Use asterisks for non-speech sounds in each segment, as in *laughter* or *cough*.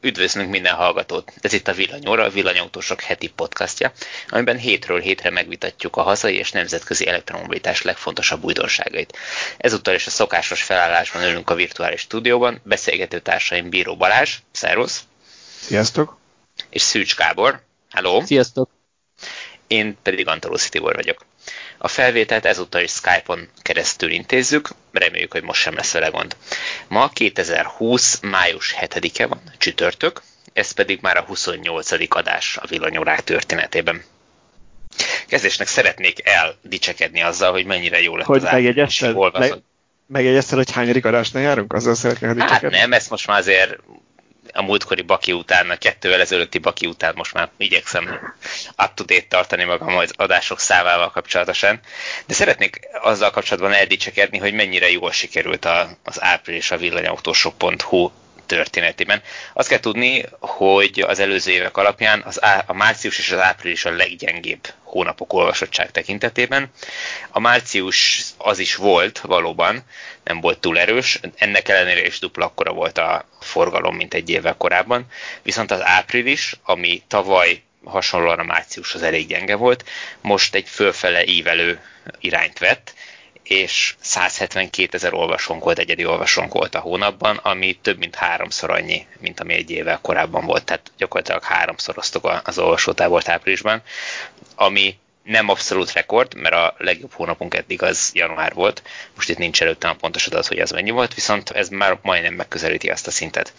Üdvözlünk minden hallgatót! Ez itt a Villanyóra, a Villanyautósok heti podcastja, amiben hétről hétre megvitatjuk a hazai és nemzetközi elektromobilitás legfontosabb újdonságait. Ezúttal is a szokásos felállásban ülünk a virtuális stúdióban, beszélgető társaim Bíró Balázs, szervusz! Sziasztok! És Szűcs Gábor, hello! Sziasztok! Én pedig Antalusi Tibor vagyok. A felvételt ezúttal is Skype-on keresztül intézzük, reméljük, hogy most sem lesz vele gond. Ma 2020. május 7-e van, csütörtök, ez pedig már a 28. adás a villanyórák történetében. Kezdésnek szeretnék eldicsekedni azzal, hogy mennyire jó lett hogy az megjegyezted, meg, megjegyezted, hogy hányadik adásnál járunk? Azzal szeretnék Hát nem, ezt most már azért a múltkori Baki után, a kettővel ezelőtti Baki után most már igyekszem up to date tartani magam az adások számával kapcsolatosan. De szeretnék azzal kapcsolatban eldicsekedni, hogy mennyire jól sikerült az április a villanyautósok.hu történetében. Azt kell tudni, hogy az előző évek alapján az á, a március és az április a leggyengébb hónapok olvasottság tekintetében. A március az is volt valóban, nem volt túl erős, ennek ellenére is dupla akkora volt a forgalom, mint egy évvel korábban. Viszont az április, ami tavaly hasonlóan a márciushoz elég gyenge volt, most egy fölfele ívelő irányt vett, és 172 ezer olvasónk volt, egyedi olvasónk volt a hónapban, ami több mint háromszor annyi, mint ami egy évvel korábban volt. Tehát gyakorlatilag háromszoroztuk az olvasótábort áprilisban, ami nem abszolút rekord, mert a legjobb hónapunk eddig az január volt. Most itt nincs előttem a pontos adat, hogy az mennyi volt, viszont ez már majdnem megközelíti azt a szintet.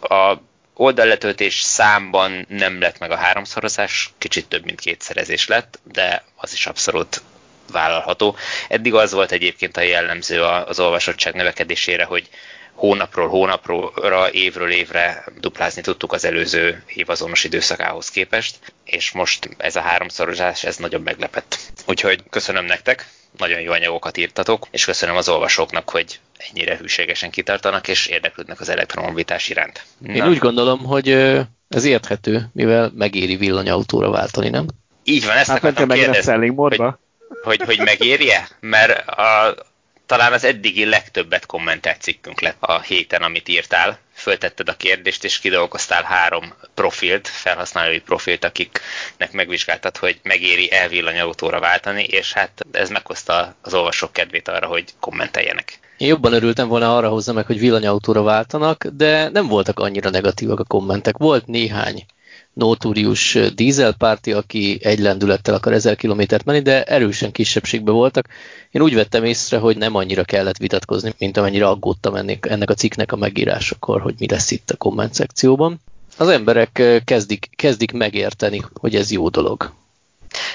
A oldalletöltés számban nem lett meg a háromszorozás, kicsit több mint kétszerezés lett, de az is abszolút vállalható. Eddig az volt egyébként a jellemző az olvasottság növekedésére, hogy hónapról hónapra, évről évre duplázni tudtuk az előző évazonos időszakához képest, és most ez a háromszorozás, ez nagyon meglepett. Úgyhogy köszönöm nektek, nagyon jó anyagokat írtatok, és köszönöm az olvasóknak, hogy ennyire hűségesen kitartanak, és érdeklődnek az elektromobilitás iránt. Na. Én úgy gondolom, hogy ez érthető, mivel megéri villanyautóra váltani, nem? Így van, ezt hát akartam kérdezni, hogy, hogy, hogy megérje? Mert a, talán az eddigi legtöbbet kommentelt cikkünk lett a héten, amit írtál. Föltetted a kérdést, és kidolgoztál három profilt, felhasználói profilt, akiknek megvizsgáltad, hogy megéri elvillanyautóra váltani, és hát ez meghozta az olvasók kedvét arra, hogy kommenteljenek. Én jobban örültem volna arra hozza meg, hogy villanyautóra váltanak, de nem voltak annyira negatívak a kommentek. Volt néhány nótúrius dízelpárti, aki egy lendülettel akar 1000 kilométert menni, de erősen kisebbségben voltak. Én úgy vettem észre, hogy nem annyira kellett vitatkozni, mint amennyire aggódtam ennek, ennek a cikknek a megírásakor, hogy mi lesz itt a komment szekcióban. Az emberek kezdik, kezdik megérteni, hogy ez jó dolog.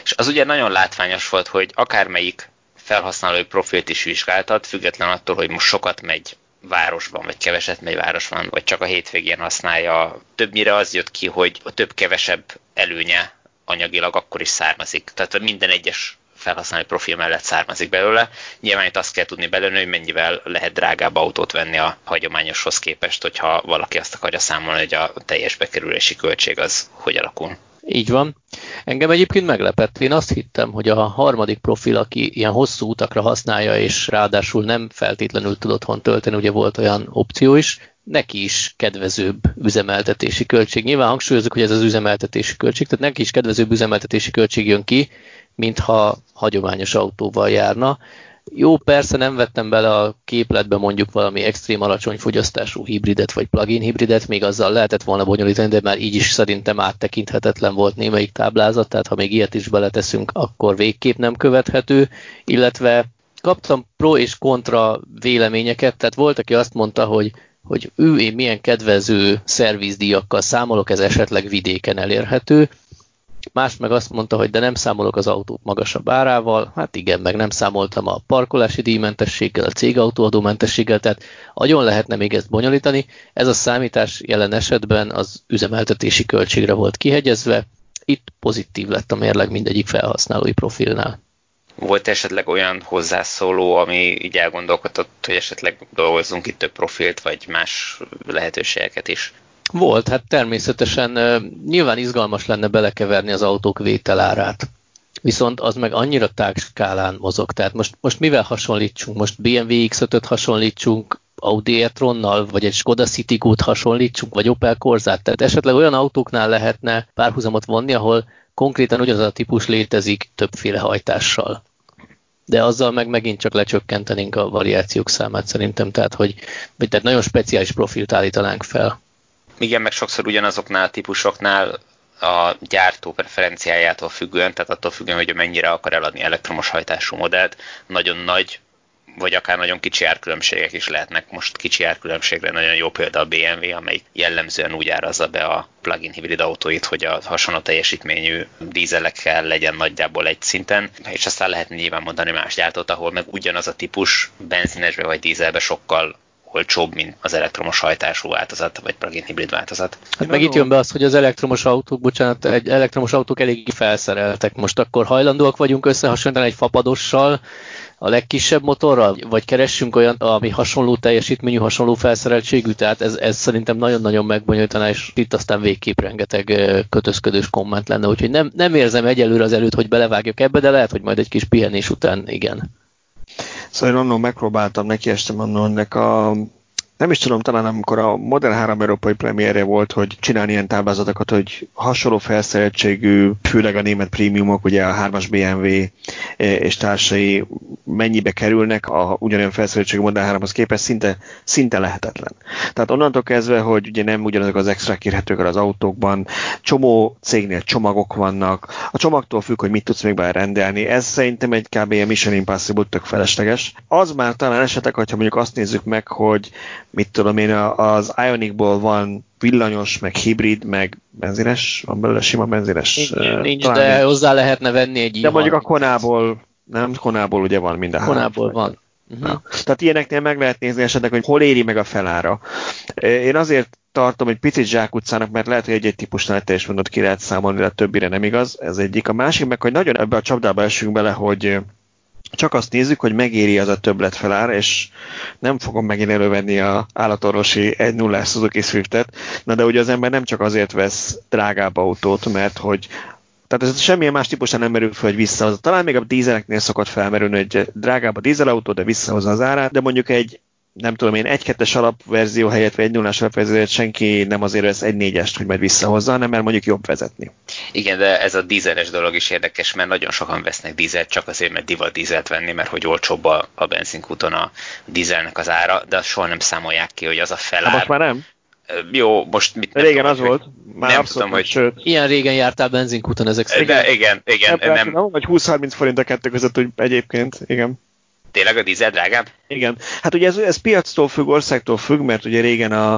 És az ugye nagyon látványos volt, hogy akármelyik felhasználói profilt is vizsgáltat, független attól, hogy most sokat megy városban, vagy keveset megy városban, vagy csak a hétvégén használja. Többnyire az jött ki, hogy a több-kevesebb előnye anyagilag akkor is származik. Tehát minden egyes felhasználói profil mellett származik belőle. Nyilván itt azt kell tudni belőle, hogy mennyivel lehet drágább autót venni a hagyományoshoz képest, hogyha valaki azt akarja számolni, hogy a teljes bekerülési költség az hogy alakul. Így van. Engem egyébként meglepett. Én azt hittem, hogy a harmadik profil, aki ilyen hosszú utakra használja, és ráadásul nem feltétlenül tud otthon tölteni, ugye volt olyan opció is, neki is kedvezőbb üzemeltetési költség. Nyilván hangsúlyozok, hogy ez az üzemeltetési költség, tehát neki is kedvezőbb üzemeltetési költség jön ki, mintha hagyományos autóval járna. Jó, persze nem vettem bele a képletbe mondjuk valami extrém alacsony fogyasztású hibridet vagy plug-in hibridet, még azzal lehetett volna bonyolítani, de már így is szerintem áttekinthetetlen volt némelyik táblázat, tehát ha még ilyet is beleteszünk, akkor végképp nem követhető, illetve kaptam pro és kontra véleményeket, tehát volt, aki azt mondta, hogy hogy ő én milyen kedvező szervizdíjakkal számolok, ez esetleg vidéken elérhető. Más meg azt mondta, hogy de nem számolok az autók magasabb árával, hát igen, meg nem számoltam a parkolási díjmentességgel, a cégautóadómentességgel, tehát agyon lehetne még ezt bonyolítani. Ez a számítás jelen esetben az üzemeltetési költségre volt kihegyezve, itt pozitív lett a mérleg mindegyik felhasználói profilnál. Volt esetleg olyan hozzászóló, ami így elgondolkodott, hogy esetleg dolgozzunk itt több profilt, vagy más lehetőségeket is? Volt, hát természetesen nyilván izgalmas lenne belekeverni az autók vételárát. Viszont az meg annyira tág skálán mozog. Tehát most, most mivel hasonlítsunk? Most BMW X5-öt hasonlítsunk Audi e-tronnal, vagy egy Skoda Citigo-t hasonlítsunk, vagy Opel Corzát. Tehát esetleg olyan autóknál lehetne párhuzamot vonni, ahol konkrétan ugyanaz a típus létezik többféle hajtással. De azzal meg megint csak lecsökkentenénk a variációk számát szerintem, tehát hogy tehát nagyon speciális profilt állítanánk fel. Igen, meg sokszor ugyanazoknál a típusoknál a gyártó preferenciájától függően, tehát attól függően, hogy mennyire akar eladni elektromos hajtású modellt, nagyon nagy vagy akár nagyon kicsi árkülönbségek is lehetnek. Most kicsi árkülönbségre nagyon jó példa a BMW, amely jellemzően úgy árazza be a plug-in hibrid autóit, hogy a hasonló teljesítményű dízelekkel legyen nagyjából egy szinten, és aztán lehetne nyilván mondani más gyártót, ahol meg ugyanaz a típus benzinesbe vagy dízelbe sokkal olcsóbb, mint az elektromos hajtású változat, vagy plug-in hibrid változat. Hát meg itt jön be az, hogy az elektromos autók, bocsánat, egy elektromos autók eléggé felszereltek. Most akkor hajlandóak vagyunk összehasonlítani egy fapadossal, a legkisebb motorral, vagy keressünk olyan, ami hasonló teljesítményű, hasonló felszereltségű, tehát ez, ez szerintem nagyon-nagyon megbonyolítaná, és itt aztán végképp rengeteg kötözködős komment lenne, úgyhogy nem, nem érzem egyelőre az előtt, hogy belevágjak ebbe, de lehet, hogy majd egy kis pihenés után igen. Szóval annól megpróbáltam, neki estem annól ennek a nem is tudom, talán amikor a Model 3 európai premierje volt, hogy csinálni ilyen táblázatokat, hogy hasonló felszereltségű, főleg a német prémiumok, ugye a 3-as BMW e, és társai mennyibe kerülnek a ugyanolyan felszereltségű Model 3-hoz képest, szinte, szinte lehetetlen. Tehát onnantól kezdve, hogy ugye nem ugyanazok az extra kérhetők az autókban, csomó cégnél csomagok vannak, a csomagtól függ, hogy mit tudsz még rendelni, ez szerintem egy kb. Mission Impossible tök felesleges. Az már talán esetek, hogyha mondjuk azt nézzük meg, hogy mit tudom én, az Ionicból van villanyos, meg hibrid, meg benzines, van belőle sima benzines. Nincs, nincs de még. hozzá lehetne venni egy De mondjuk a konából, nem, konából ugye van mind a Konából van. Uh-huh. Tehát ilyeneknél meg lehet nézni esetleg, hogy hol éri meg a felára. Én azért tartom egy picit zsákutcának, mert lehet, hogy egy-egy típusnál te is mondod, ki lehet számolni, de a többire nem igaz. Ez egyik. A másik meg, hogy nagyon ebbe a csapdába esünk bele, hogy csak azt nézzük, hogy megéri az a többlet felár, és nem fogom megint elővenni a állatorvosi 1.0-es Suzuki Swiftet, na de ugye az ember nem csak azért vesz drágább autót, mert hogy tehát ez semmilyen más típusán nem merül fel, hogy visszahozza. Talán még a dízeleknél szokott felmerülni, hogy drágább a dízelautó, de visszahozza az árát, de mondjuk egy nem tudom én, egy kettes alapverzió helyett, vagy egy nullás alapverzió helyett senki nem azért vesz egy négyest, hogy majd visszahozza, hanem mert mondjuk jobb vezetni. Igen, de ez a dízeles dolog is érdekes, mert nagyon sokan vesznek dízelt csak azért, mert divat dízelt venni, mert hogy olcsóbb a, a benzinkúton a dízelnek az ára, de azt soha nem számolják ki, hogy az a felár. Hát most már nem? Jó, most mit nem Régen tudom, az hogy, volt. Már nem tudom, hogy... Sőt. Ilyen régen jártál benzinkúton ezek szerint. De igen, igen. Nem, nem... Vagy 20-30 forint a kettő között, hogy egyébként, igen. Tényleg a dízel drágább? Igen. Hát ugye ez, ez piactól függ, országtól függ, mert ugye régen a,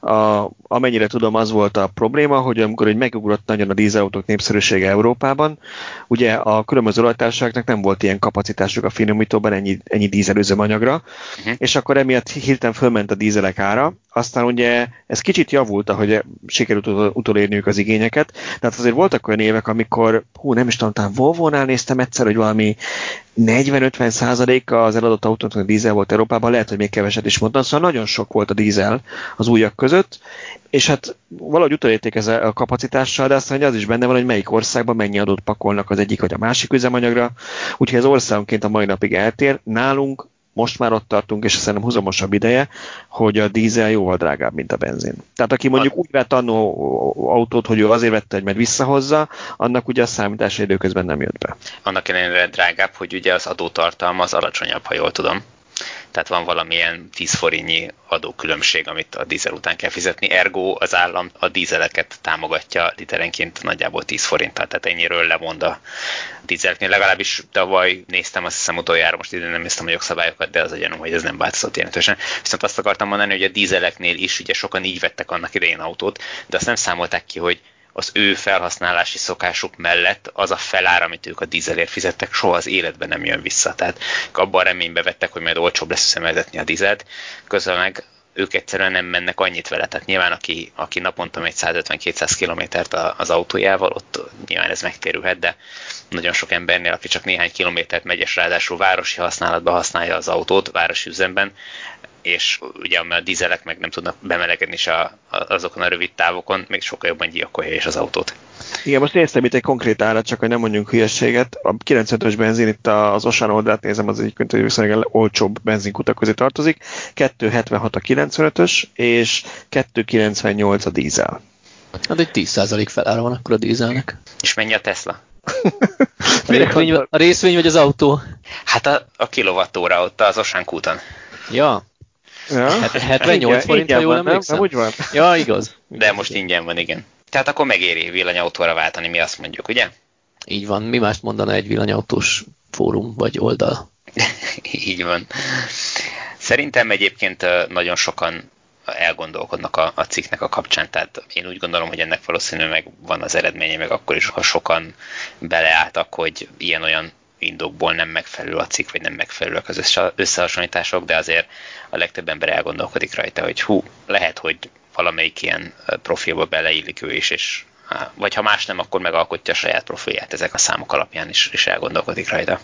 a, amennyire tudom, az volt a probléma, hogy amikor egy megugrott nagyon a dízelautók népszerűsége Európában, ugye a különböző olajtársaságnak nem volt ilyen kapacitásuk a finomítóban ennyi, ennyi dízelüzemanyagra, uh-huh. és akkor emiatt hirtelen fölment a dízelek ára, aztán ugye ez kicsit javult, ahogy sikerült utolérniük az igényeket, tehát azért voltak olyan évek, amikor, hú, nem is tudom, talán Volvo-nál néztem egyszer, hogy valami 40-50 százaléka az eladott autónak a dízel volt Európában, lehet, hogy még keveset is mondtam, szóval nagyon sok volt a dízel az újak között, és hát valahogy utolérték ez a kapacitással, de aztán hogy az is benne van, hogy melyik országban mennyi adót pakolnak az egyik vagy a másik üzemanyagra, úgyhogy ez országonként a mai napig eltér. Nálunk most már ott tartunk, és szerintem húzamosabb ideje, hogy a dízel jóval drágább, mint a benzin. Tehát aki mondjuk úgy vett annó autót, hogy ő azért vette, hogy meg visszahozza, annak ugye a számítási időközben nem jött be. Annak ellenére drágább, hogy ugye az adótartalma az alacsonyabb, ha jól tudom tehát van valamilyen 10 forintnyi adókülönbség, amit a dízel után kell fizetni, ergo az állam a dízeleket támogatja literenként nagyjából 10 forinttal, tehát ennyiről lemond a dízeleknél. Legalábbis tavaly néztem, azt hiszem utoljára, most ide nem néztem a jogszabályokat, de az a gyanúm, hogy ez nem változott jelentősen. Viszont azt akartam mondani, hogy a dízeleknél is ugye sokan így vettek annak idején autót, de azt nem számolták ki, hogy az ő felhasználási szokásuk mellett az a felár, amit ők a dízelért fizettek, soha az életben nem jön vissza. Tehát abban reménybe vettek, hogy majd olcsóbb lesz üzemeltetni a dízelt, közben meg ők egyszerűen nem mennek annyit vele. Tehát nyilván aki, aki naponta megy 150-200 kilométert az autójával, ott nyilván ez megtérülhet, de nagyon sok embernél, aki csak néhány kilométert megy, és ráadásul városi használatban használja az autót, városi üzemben, és ugye a dízelek meg nem tudnak bemelegedni is a, a, azokon a rövid távokon, még sokkal jobban gyilkolja is az autót. Igen, most néztem itt egy konkrét árat, csak hogy nem mondjunk hülyeséget. A 95-ös benzin itt az Osan oldalt nézem, az egyébként egy viszonylag olcsóbb benzinkutak közé tartozik. 2,76 a 95-ös, és 2,98 a dízel. Hát egy 10% felára van akkor a dízelnek. És mennyi a Tesla? a, részvény, a részvény vagy az autó? Hát a, a kilovattóra ott az Osán kúton. Ja. Ja. 78 forint, ha jól emlékszem. Nem, úgy van. Ja, igaz. De most ingyen van, igen. Tehát akkor megéri villanyautóra váltani, mi azt mondjuk, ugye? Így van. Mi mást mondana egy villanyautós fórum vagy oldal? *laughs* Így van. Szerintem egyébként nagyon sokan elgondolkodnak a, a cikknek a kapcsán, tehát én úgy gondolom, hogy ennek valószínűleg meg van az eredménye, meg akkor is, ha sokan beleálltak, hogy ilyen-olyan indokból nem megfelelő a cikk, vagy nem megfelelőek az összehasonlítások, de azért a legtöbb ember elgondolkodik rajta, hogy hú, lehet, hogy valamelyik ilyen profilba beleillik ő is, és vagy ha más nem, akkor megalkotja a saját profilját ezek a számok alapján is, és elgondolkodik rajta.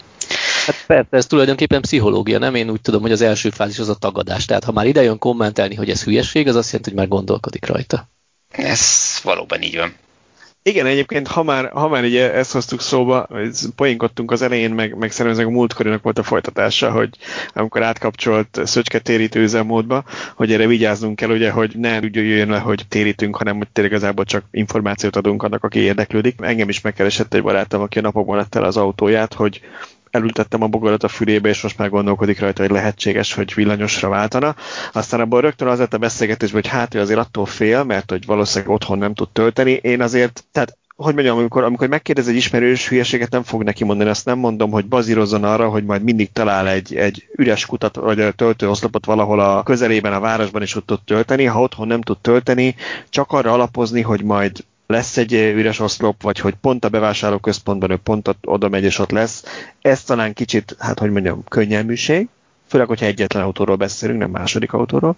Hát persze, ez tulajdonképpen pszichológia, nem? Én úgy tudom, hogy az első fázis az a tagadás. Tehát ha már ide jön kommentelni, hogy ez hülyeség, az azt jelenti, hogy már gondolkodik rajta. Ez valóban így van. Igen, egyébként, ha már, ha már ugye ezt hoztuk szóba, poénkodtunk az elején, meg, meg szerintem a múltkorinak volt a folytatása, hogy amikor átkapcsolt Szöcske térítő üzemmódba, hogy erre vigyáznunk kell, ugye, hogy ne úgy jöjjön le, hogy térítünk, hanem hogy tényleg igazából csak információt adunk annak, aki érdeklődik. Engem is megkeresett egy barátom, aki a napokban lett el az autóját, hogy elültettem a bogarat a fülébe, és most már gondolkodik rajta, hogy lehetséges, hogy villanyosra váltana. Aztán abból rögtön az lett a beszélgetés, hogy hát ő azért attól fél, mert hogy valószínűleg otthon nem tud tölteni. Én azért, tehát hogy mondjam, amikor, amikor megkérdez egy ismerős hülyeséget, nem fog neki mondani, azt nem mondom, hogy bazírozzon arra, hogy majd mindig talál egy, egy üres kutat, vagy a töltőoszlopot valahol a közelében, a városban is ott tud tölteni. Ha otthon nem tud tölteni, csak arra alapozni, hogy majd lesz egy üres oszlop, vagy hogy pont a bevásárlóközpontban ő pont oda megy és ott lesz. Ez talán kicsit, hát hogy mondjam, könnyelműség, főleg, hogyha egyetlen autóról beszélünk, nem második autóról.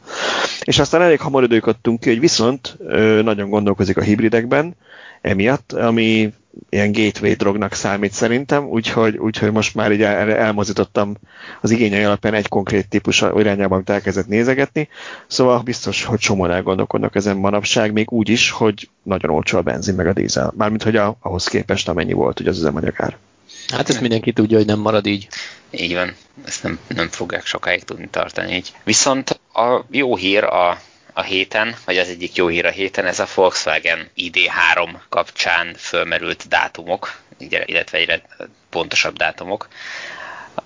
És aztán elég hamar időködtünk ki, hogy viszont nagyon gondolkozik a hibridekben, emiatt, ami ilyen gateway drognak számít szerintem, úgyhogy, úgyhogy most már így el, elmozítottam az igényei alapján egy konkrét típus irányában, amit elkezdett nézegetni, szóval biztos, hogy csomóan elgondolkodnak ezen manapság, még úgy is, hogy nagyon olcsó a benzin meg a dízel, mármint hogy a, ahhoz képest amennyi volt ugye az üzemanyagár. Hát ezt mindenki tudja, hogy nem marad így. Így van, ezt nem, nem fogják sokáig tudni tartani így. Viszont a jó hír a a héten, vagy az egyik jó hír a héten, ez a Volkswagen ID3 kapcsán fölmerült dátumok, illetve egyre pontosabb dátumok,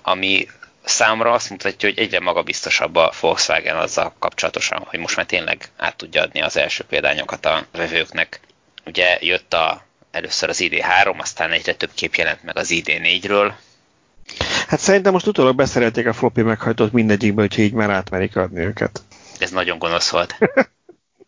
ami számra azt mutatja, hogy egyre magabiztosabb a Volkswagen azzal kapcsolatosan, hogy most már tényleg át tudja adni az első példányokat a vevőknek. Ugye jött a, először az ID3, aztán egyre több kép jelent meg az ID4-ről. Hát szerintem most utólag beszerelték a floppy meghajtót mindegyikbe, hogy így már átmerik adni őket. Ez nagyon gonosz volt. *laughs*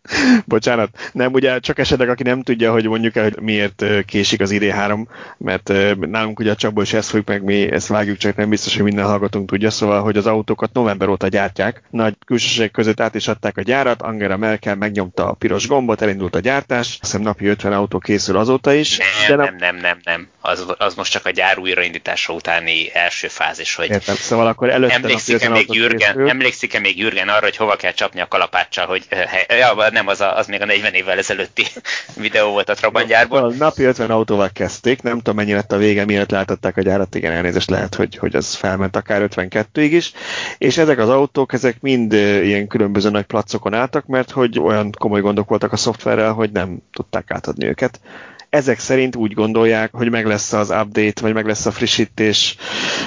*laughs* Bocsánat, nem, ugye csak esetleg, aki nem tudja, hogy mondjuk el, hogy miért késik az ID3, mert nálunk ugye a csapból is ezt fogjuk meg, mi ezt vágjuk, csak nem biztos, hogy minden hallgatónk tudja, szóval, hogy az autókat november óta gyártják. Nagy külsőség között át is adták a gyárat, Angela Merkel megnyomta a piros gombot, elindult a gyártás, azt hiszem napi 50 autó készül azóta is. Nem, de nem, nem, nem, nem. Az, az most csak a gyár újraindítása utáni első fázis, hogy Értem, szóval akkor előtte emlékszik-e még, Jürgen, emlékszik-e még Jürgen arra, hogy hova kell csapni a kalapáccsal, hogy ja, nem, az, a, az még a 40 évvel ezelőtti *laughs* videó volt a Trabant gyárból. A napi 50 autóval kezdték, nem tudom mennyi lett a vége, miért látották a gyárat, igen, elnézést lehet, hogy, hogy az felment akár 52-ig is, és ezek az autók, ezek mind ilyen különböző nagy placokon álltak, mert hogy olyan komoly gondok voltak a szoftverrel, hogy nem tudták átadni őket ezek szerint úgy gondolják, hogy meg lesz az update, vagy meg lesz a frissítés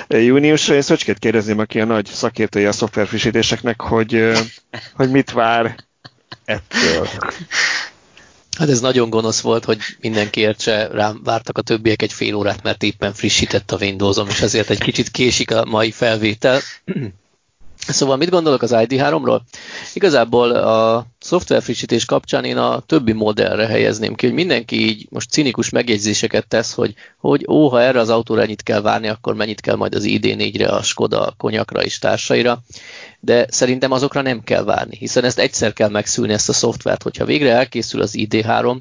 júniusra. Én Szöcskét kérdezném, aki a nagy szakértője a szoftver frissítéseknek, hogy, hogy mit vár ettől. Hát ez nagyon gonosz volt, hogy mindenki értse, rám vártak a többiek egy fél órát, mert éppen frissített a Windowsom, és ezért egy kicsit késik a mai felvétel. Szóval mit gondolok az ID3-ról? Igazából a szoftverfrissítés kapcsán én a többi modellre helyezném ki, hogy mindenki így most cinikus megjegyzéseket tesz, hogy, hogy ó, ha erre az autóra ennyit kell várni, akkor mennyit kell majd az ID4-re, a Skoda, Konyakra és társaira de szerintem azokra nem kell várni, hiszen ezt egyszer kell megszülni ezt a szoftvert, hogyha végre elkészül az ID3,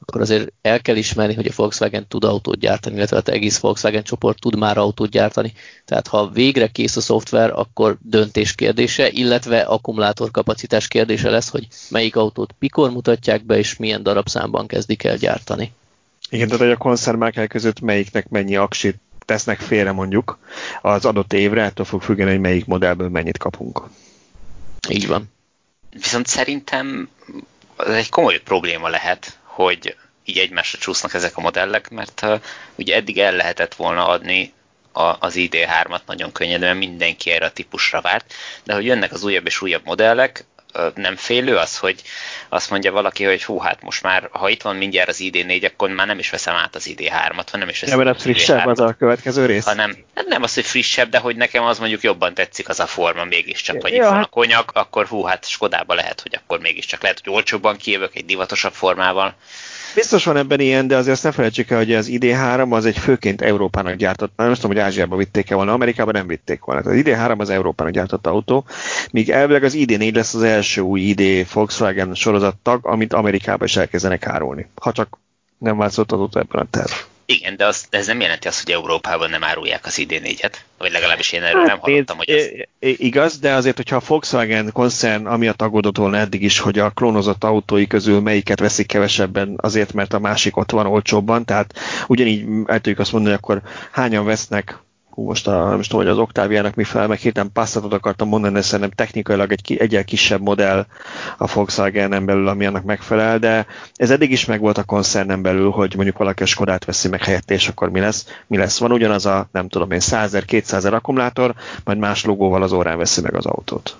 akkor azért el kell ismerni, hogy a Volkswagen tud autót gyártani, illetve az egész Volkswagen csoport tud már autót gyártani. Tehát ha végre kész a szoftver, akkor döntés kérdése, illetve akkumulátorkapacitás kérdése lesz, hogy melyik autót mikor mutatják be, és milyen darabszámban kezdik el gyártani. Igen, tehát hogy a koncertmárkák között melyiknek mennyi aksit tesznek félre mondjuk az adott évre, ettől fog függeni, hogy melyik modellből mennyit kapunk. Így van. Viszont szerintem ez egy komoly probléma lehet, hogy így egymásra csúsznak ezek a modellek, mert uh, ugye eddig el lehetett volna adni a, az ID3-at nagyon könnyedén, mindenki erre a típusra várt, de hogy jönnek az újabb és újabb modellek, nem félő az, hogy azt mondja valaki, hogy hú, hát most már, ha itt van mindjárt az ID4, akkor már nem is veszem át az ID3-at, vagy nem is veszem nem, át frissebb az a következő rész? Hanem, hát nem az, hogy frissebb, de hogy nekem az mondjuk jobban tetszik az a forma mégiscsak, vagy ja, itt van hát... a konyak, akkor hú, hát Skodába lehet, hogy akkor mégiscsak lehet, hogy olcsóbban kijövök egy divatosabb formával. Biztos van ebben ilyen, de azért azt ne felejtsük el, hogy az ID3 az egy főként Európának gyártott, nem tudom, hogy Ázsiába vitték-e volna, Amerikában nem vitték volna. Az ID3 az Európának gyártott autó, míg elvileg az ID4 lesz az első új ID Volkswagen sorozattag, amit Amerikában is elkezdenek árulni. Ha csak nem változtatott ebben a terv. Igen, de az, ez nem jelenti azt, hogy Európában nem árulják az ID4-et, vagy legalábbis én erről hát, nem hallottam, hogy ez... Igaz, de azért, hogyha a Volkswagen koncern amiatt aggódott volna eddig is, hogy a klónozott autói közül melyiket veszik kevesebben, azért, mert a másik ott van olcsóbban, tehát ugyanígy el tudjuk azt mondani, hogy akkor hányan vesznek hú, most a, nem is tudom, hogy az Octaviának mi fel, meg hirtelen Passatot akartam mondani, de szerintem technikailag egy egyel kisebb modell a Volkswagen belül, ami annak megfelel, de ez eddig is megvolt a koncernen belül, hogy mondjuk valaki a Skodát veszi meg helyette, és akkor mi lesz? Mi lesz? Van ugyanaz a, nem tudom én, 100 200 akkumulátor, majd más logóval az órán veszi meg az autót.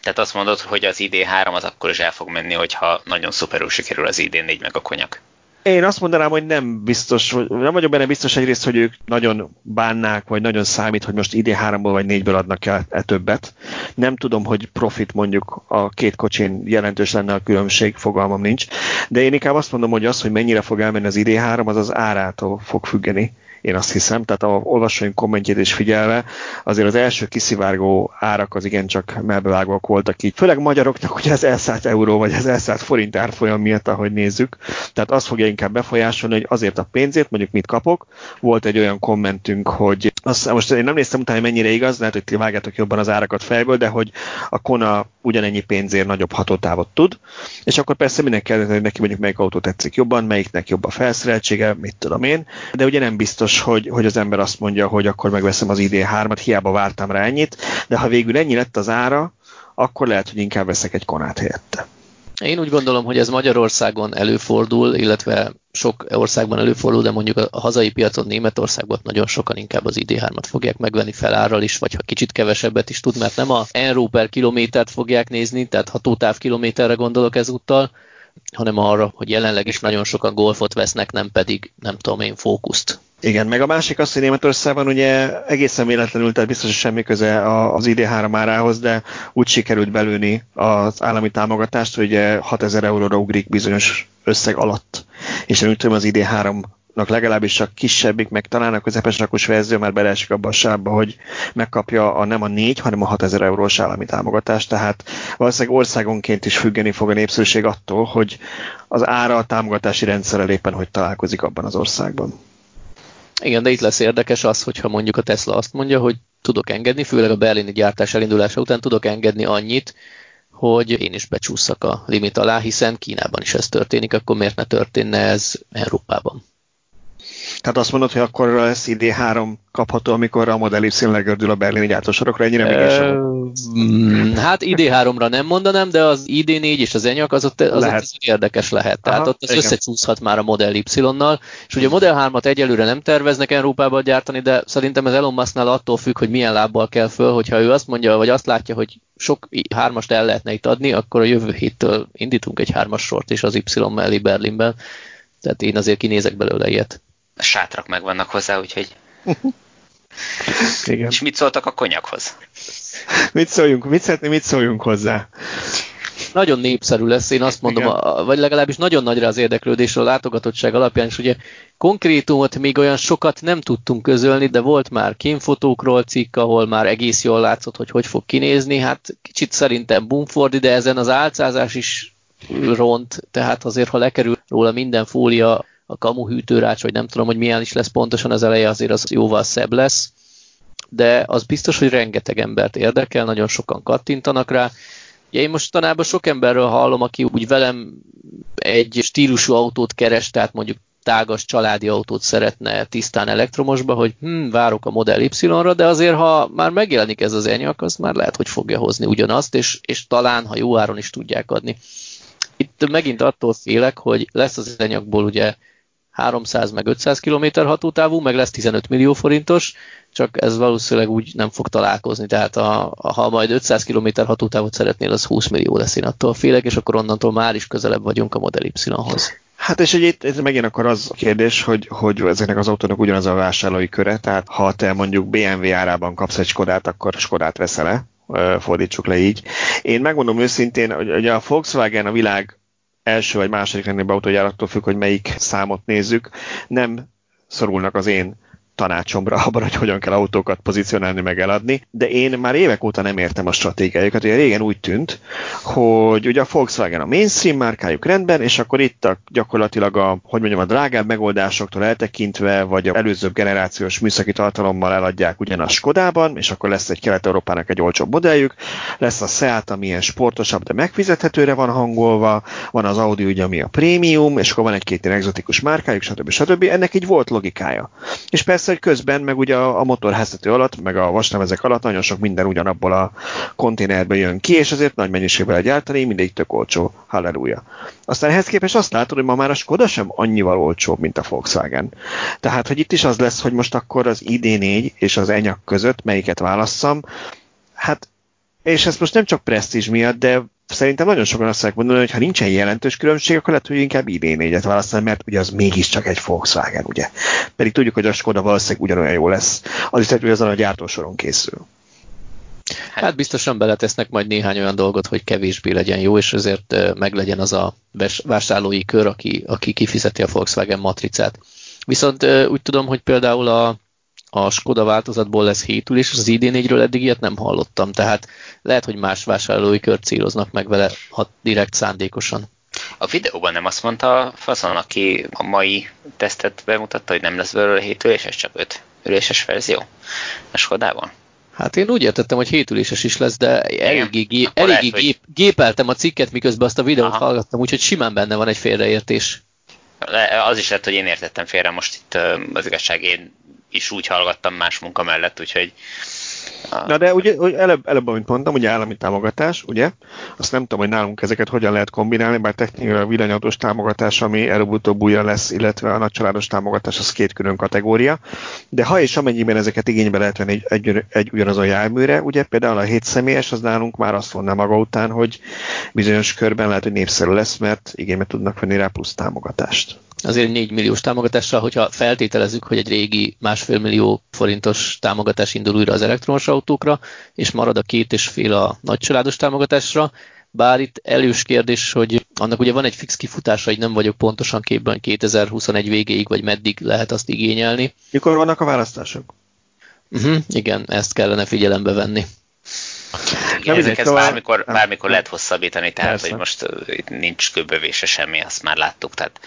Tehát azt mondod, hogy az ID3 az akkor is el fog menni, hogyha nagyon szuperül sikerül az ID4 meg a konyak. Én azt mondanám, hogy nem biztos, hogy nem vagyok benne biztos egyrészt, hogy ők nagyon bánnák, vagy nagyon számít, hogy most idén háromból vagy négyből adnak el e többet. Nem tudom, hogy profit mondjuk a két kocsin jelentős lenne a különbség, fogalmam nincs. De én inkább azt mondom, hogy az, hogy mennyire fog elmenni az idén három, az az árától fog függeni én azt hiszem, tehát a olvasóink kommentjét is figyelve, azért az első kiszivárgó árak az igencsak melbevágóak voltak így. Főleg magyaroknak ugye az elszállt euró, vagy az elszállt forint árfolyam miatt, ahogy nézzük. Tehát az fogja inkább befolyásolni, hogy azért a pénzét, mondjuk mit kapok. Volt egy olyan kommentünk, hogy azt, most én nem néztem utána, hogy mennyire igaz, lehet, hogy ti vágjátok jobban az árakat fejből, de hogy a Kona ugyanennyi pénzért nagyobb hatótávot tud, és akkor persze mindenki hogy neki mondjuk melyik autó tetszik jobban, melyiknek jobb a felszereltsége, mit tudom én, de ugye nem biztos, hogy, hogy az ember azt mondja, hogy akkor megveszem az ID3-at, hiába vártam rá ennyit, de ha végül ennyi lett az ára, akkor lehet, hogy inkább veszek egy konát helyette. Én úgy gondolom, hogy ez Magyarországon előfordul, illetve sok országban előfordul, de mondjuk a hazai piacon Németországban nagyon sokan inkább az ID3-at fogják megvenni felárral is, vagy ha kicsit kevesebbet is tud, mert nem a Enro per kilométert fogják nézni, tehát hatótáv kilométerre gondolok ezúttal, hanem arra, hogy jelenleg is nagyon sokan golfot vesznek, nem pedig, nem tudom én, fókuszt. Igen, meg a másik az, hogy Németországban ugye egészen véletlenül, tehát biztos, hogy semmi köze az ID3 árához, de úgy sikerült belőni az állami támogatást, hogy 6000 euróra ugrik bizonyos összeg alatt. És én úgy tudom, az ID3 legalábbis csak kisebbik, meg talán a közepes rakos verzió már beleesik abba a sávba, hogy megkapja a, nem a 4, hanem a 6000 eurós állami támogatást, tehát valószínűleg országonként is függeni fog a népszerűség attól, hogy az ára a támogatási rendszerrel éppen hogy találkozik abban az országban. Igen, de itt lesz érdekes az, hogyha mondjuk a Tesla azt mondja, hogy tudok engedni, főleg a berlini gyártás elindulása után tudok engedni annyit, hogy én is becsúszak a limit alá, hiszen Kínában is ez történik, akkor miért ne történne ez Európában? Tehát azt mondod, hogy akkor lesz ID3 kapható, amikor a Model Y legördül a berlini gyártósorokra, ennyire még sem mm, Hát ID3-ra nem mondanám, de az ID4 és az Enyak az ott, az lehet. ott érdekes lehet. Tehát Aha, ott az igen. összecsúszhat már a Model Y-nal, és ugye a Model 3-at egyelőre nem terveznek Európában gyártani, de szerintem ez Elon Musknál attól függ, hogy milyen lábbal kell föl, hogyha ő azt mondja, vagy azt látja, hogy sok hármast el lehetne itt adni, akkor a jövő héttől indítunk egy hármas sort is az Y mellé Berlinben. Tehát én azért kinézek belőle ilyet sátrak megvannak hozzá, úgyhogy... Igen. És mit szóltak a konyakhoz? Mit szóljunk, mit szeretné, mit szóljunk hozzá? Nagyon népszerű lesz, én azt mondom, a, vagy legalábbis nagyon nagyra az érdeklődésre a látogatottság alapján, és ugye konkrétumot még olyan sokat nem tudtunk közölni, de volt már kínfotókról cikk, ahol már egész jól látszott, hogy hogy fog kinézni, hát kicsit szerintem bumfordi, de ezen az álcázás is ront, tehát azért, ha lekerül róla minden fólia, a kamu hűtőrács, vagy nem tudom, hogy milyen is lesz pontosan az eleje, azért az jóval szebb lesz, de az biztos, hogy rengeteg embert érdekel, nagyon sokan kattintanak rá. Ugye én mostanában sok emberről hallom, aki úgy velem egy stílusú autót keres, tehát mondjuk tágas családi autót szeretne tisztán elektromosba, hogy hm, várok a Model Y-ra, de azért ha már megjelenik ez az enyak, az már lehet, hogy fogja hozni ugyanazt, és, és talán, ha jó áron is tudják adni. Itt megint attól félek, hogy lesz az enyakból ugye 300 meg 500 km hatótávú, meg lesz 15 millió forintos, csak ez valószínűleg úgy nem fog találkozni, tehát a, a, ha majd 500 km hatótávot szeretnél, az 20 millió lesz, én attól félek, és akkor onnantól már is közelebb vagyunk a Model Y-hoz. Hát és ugye itt megint akkor az a kérdés, hogy, hogy ezeknek az autónak ugyanaz a vásárlói köre, tehát ha te mondjuk BMW árában kapsz egy Skodát, akkor Skodát veszel fordítsuk le így. Én megmondom őszintén, hogy a Volkswagen a világ első vagy második legnagyobb autógyárattól függ, hogy melyik számot nézzük, nem szorulnak az én tanácsomra abban, hogy hogyan kell autókat pozícionálni, meg eladni, de én már évek óta nem értem a stratégiájukat. Ugye régen úgy tűnt, hogy ugye a Volkswagen a mainstream márkájuk rendben, és akkor itt a, gyakorlatilag a, hogy mondjam, a drágább megoldásoktól eltekintve, vagy a előzőbb generációs műszaki tartalommal eladják ugyanaz Skodában, és akkor lesz egy Kelet-Európának egy olcsóbb modelljük, lesz a Seat, ami ilyen sportosabb, de megfizethetőre van hangolva, van az Audi, ugye, ami a prémium, és akkor van egy-két ilyen exotikus márkájuk, stb. stb. Ennek így volt logikája. És persze persze, hogy közben meg ugye a, a motorháztető alatt, meg a vasnemezek alatt nagyon sok minden ugyanabból a konténerből jön ki, és azért nagy mennyiségben gyártani, mindig tök olcsó. Halleluja. Aztán ehhez képest azt látod, hogy ma már a Skoda sem annyival olcsóbb, mint a Volkswagen. Tehát, hogy itt is az lesz, hogy most akkor az ID4 és az Enyak között melyiket válasszam, hát és ez most nem csak presztízs miatt, de szerintem nagyon sokan azt fogják mondani, hogy ha nincsen jelentős különbség, akkor lehet, hogy inkább ID4-et választani, mert ugye az mégiscsak egy Volkswagen, ugye. Pedig tudjuk, hogy a Skoda valószínűleg ugyanolyan jó lesz. Az is hogy azon a gyártósoron készül. Hát biztosan beletesznek majd néhány olyan dolgot, hogy kevésbé legyen jó, és ezért meglegyen az a vásárlói kör, aki, aki kifizeti a Volkswagen matricát. Viszont úgy tudom, hogy például a a Skoda változatból lesz hétülés, és az ID4-ről eddig ilyet nem hallottam, tehát lehet, hogy más vásárlói kört céloznak meg vele, ha direkt szándékosan. A videóban nem azt mondta a faszon, aki a mai tesztet bemutatta, hogy nem lesz belőle hétüléses, csak öt üléses verzió a Skodában? Hát én úgy értettem, hogy hétüléses is lesz, de eléggé, gé, eléggé lehet, gép, hogy... gépeltem a cikket, miközben azt a videót Aha. hallgattam, úgyhogy simán benne van egy félreértés. Az is lett, hogy én értettem félre, most itt az igazság, én is úgy hallgattam más munka mellett, úgyhogy Na de ugye, hogy előbb, előbb, amit mondtam, ugye állami támogatás, ugye? Azt nem tudom, hogy nálunk ezeket hogyan lehet kombinálni, bár technikai a villanyautós támogatás, ami előbb-utóbb újra lesz, illetve a nagycsaládos támogatás, az két külön kategória. De ha és amennyiben ezeket igénybe lehet venni egy, egy, egy ugyanazon járműre, ugye például a 7 személyes, az nálunk már azt mondná maga után, hogy bizonyos körben lehet, hogy népszerű lesz, mert igénybe tudnak venni rá plusz támogatást azért 4 milliós támogatással, hogyha feltételezzük, hogy egy régi másfél millió forintos támogatás indul újra az elektromos autókra, és marad a két és fél a nagycsaládos támogatásra, bár itt elős kérdés, hogy annak ugye van egy fix kifutása, hogy nem vagyok pontosan képben 2021 végéig, vagy meddig lehet azt igényelni. Mikor vannak a választások? Uh-huh, igen, ezt kellene figyelembe venni. Igen, ezeket bármikor, bármikor lehet hosszabbítani, tehát Persze. hogy most itt nincs köbövése semmi, azt már láttuk, tehát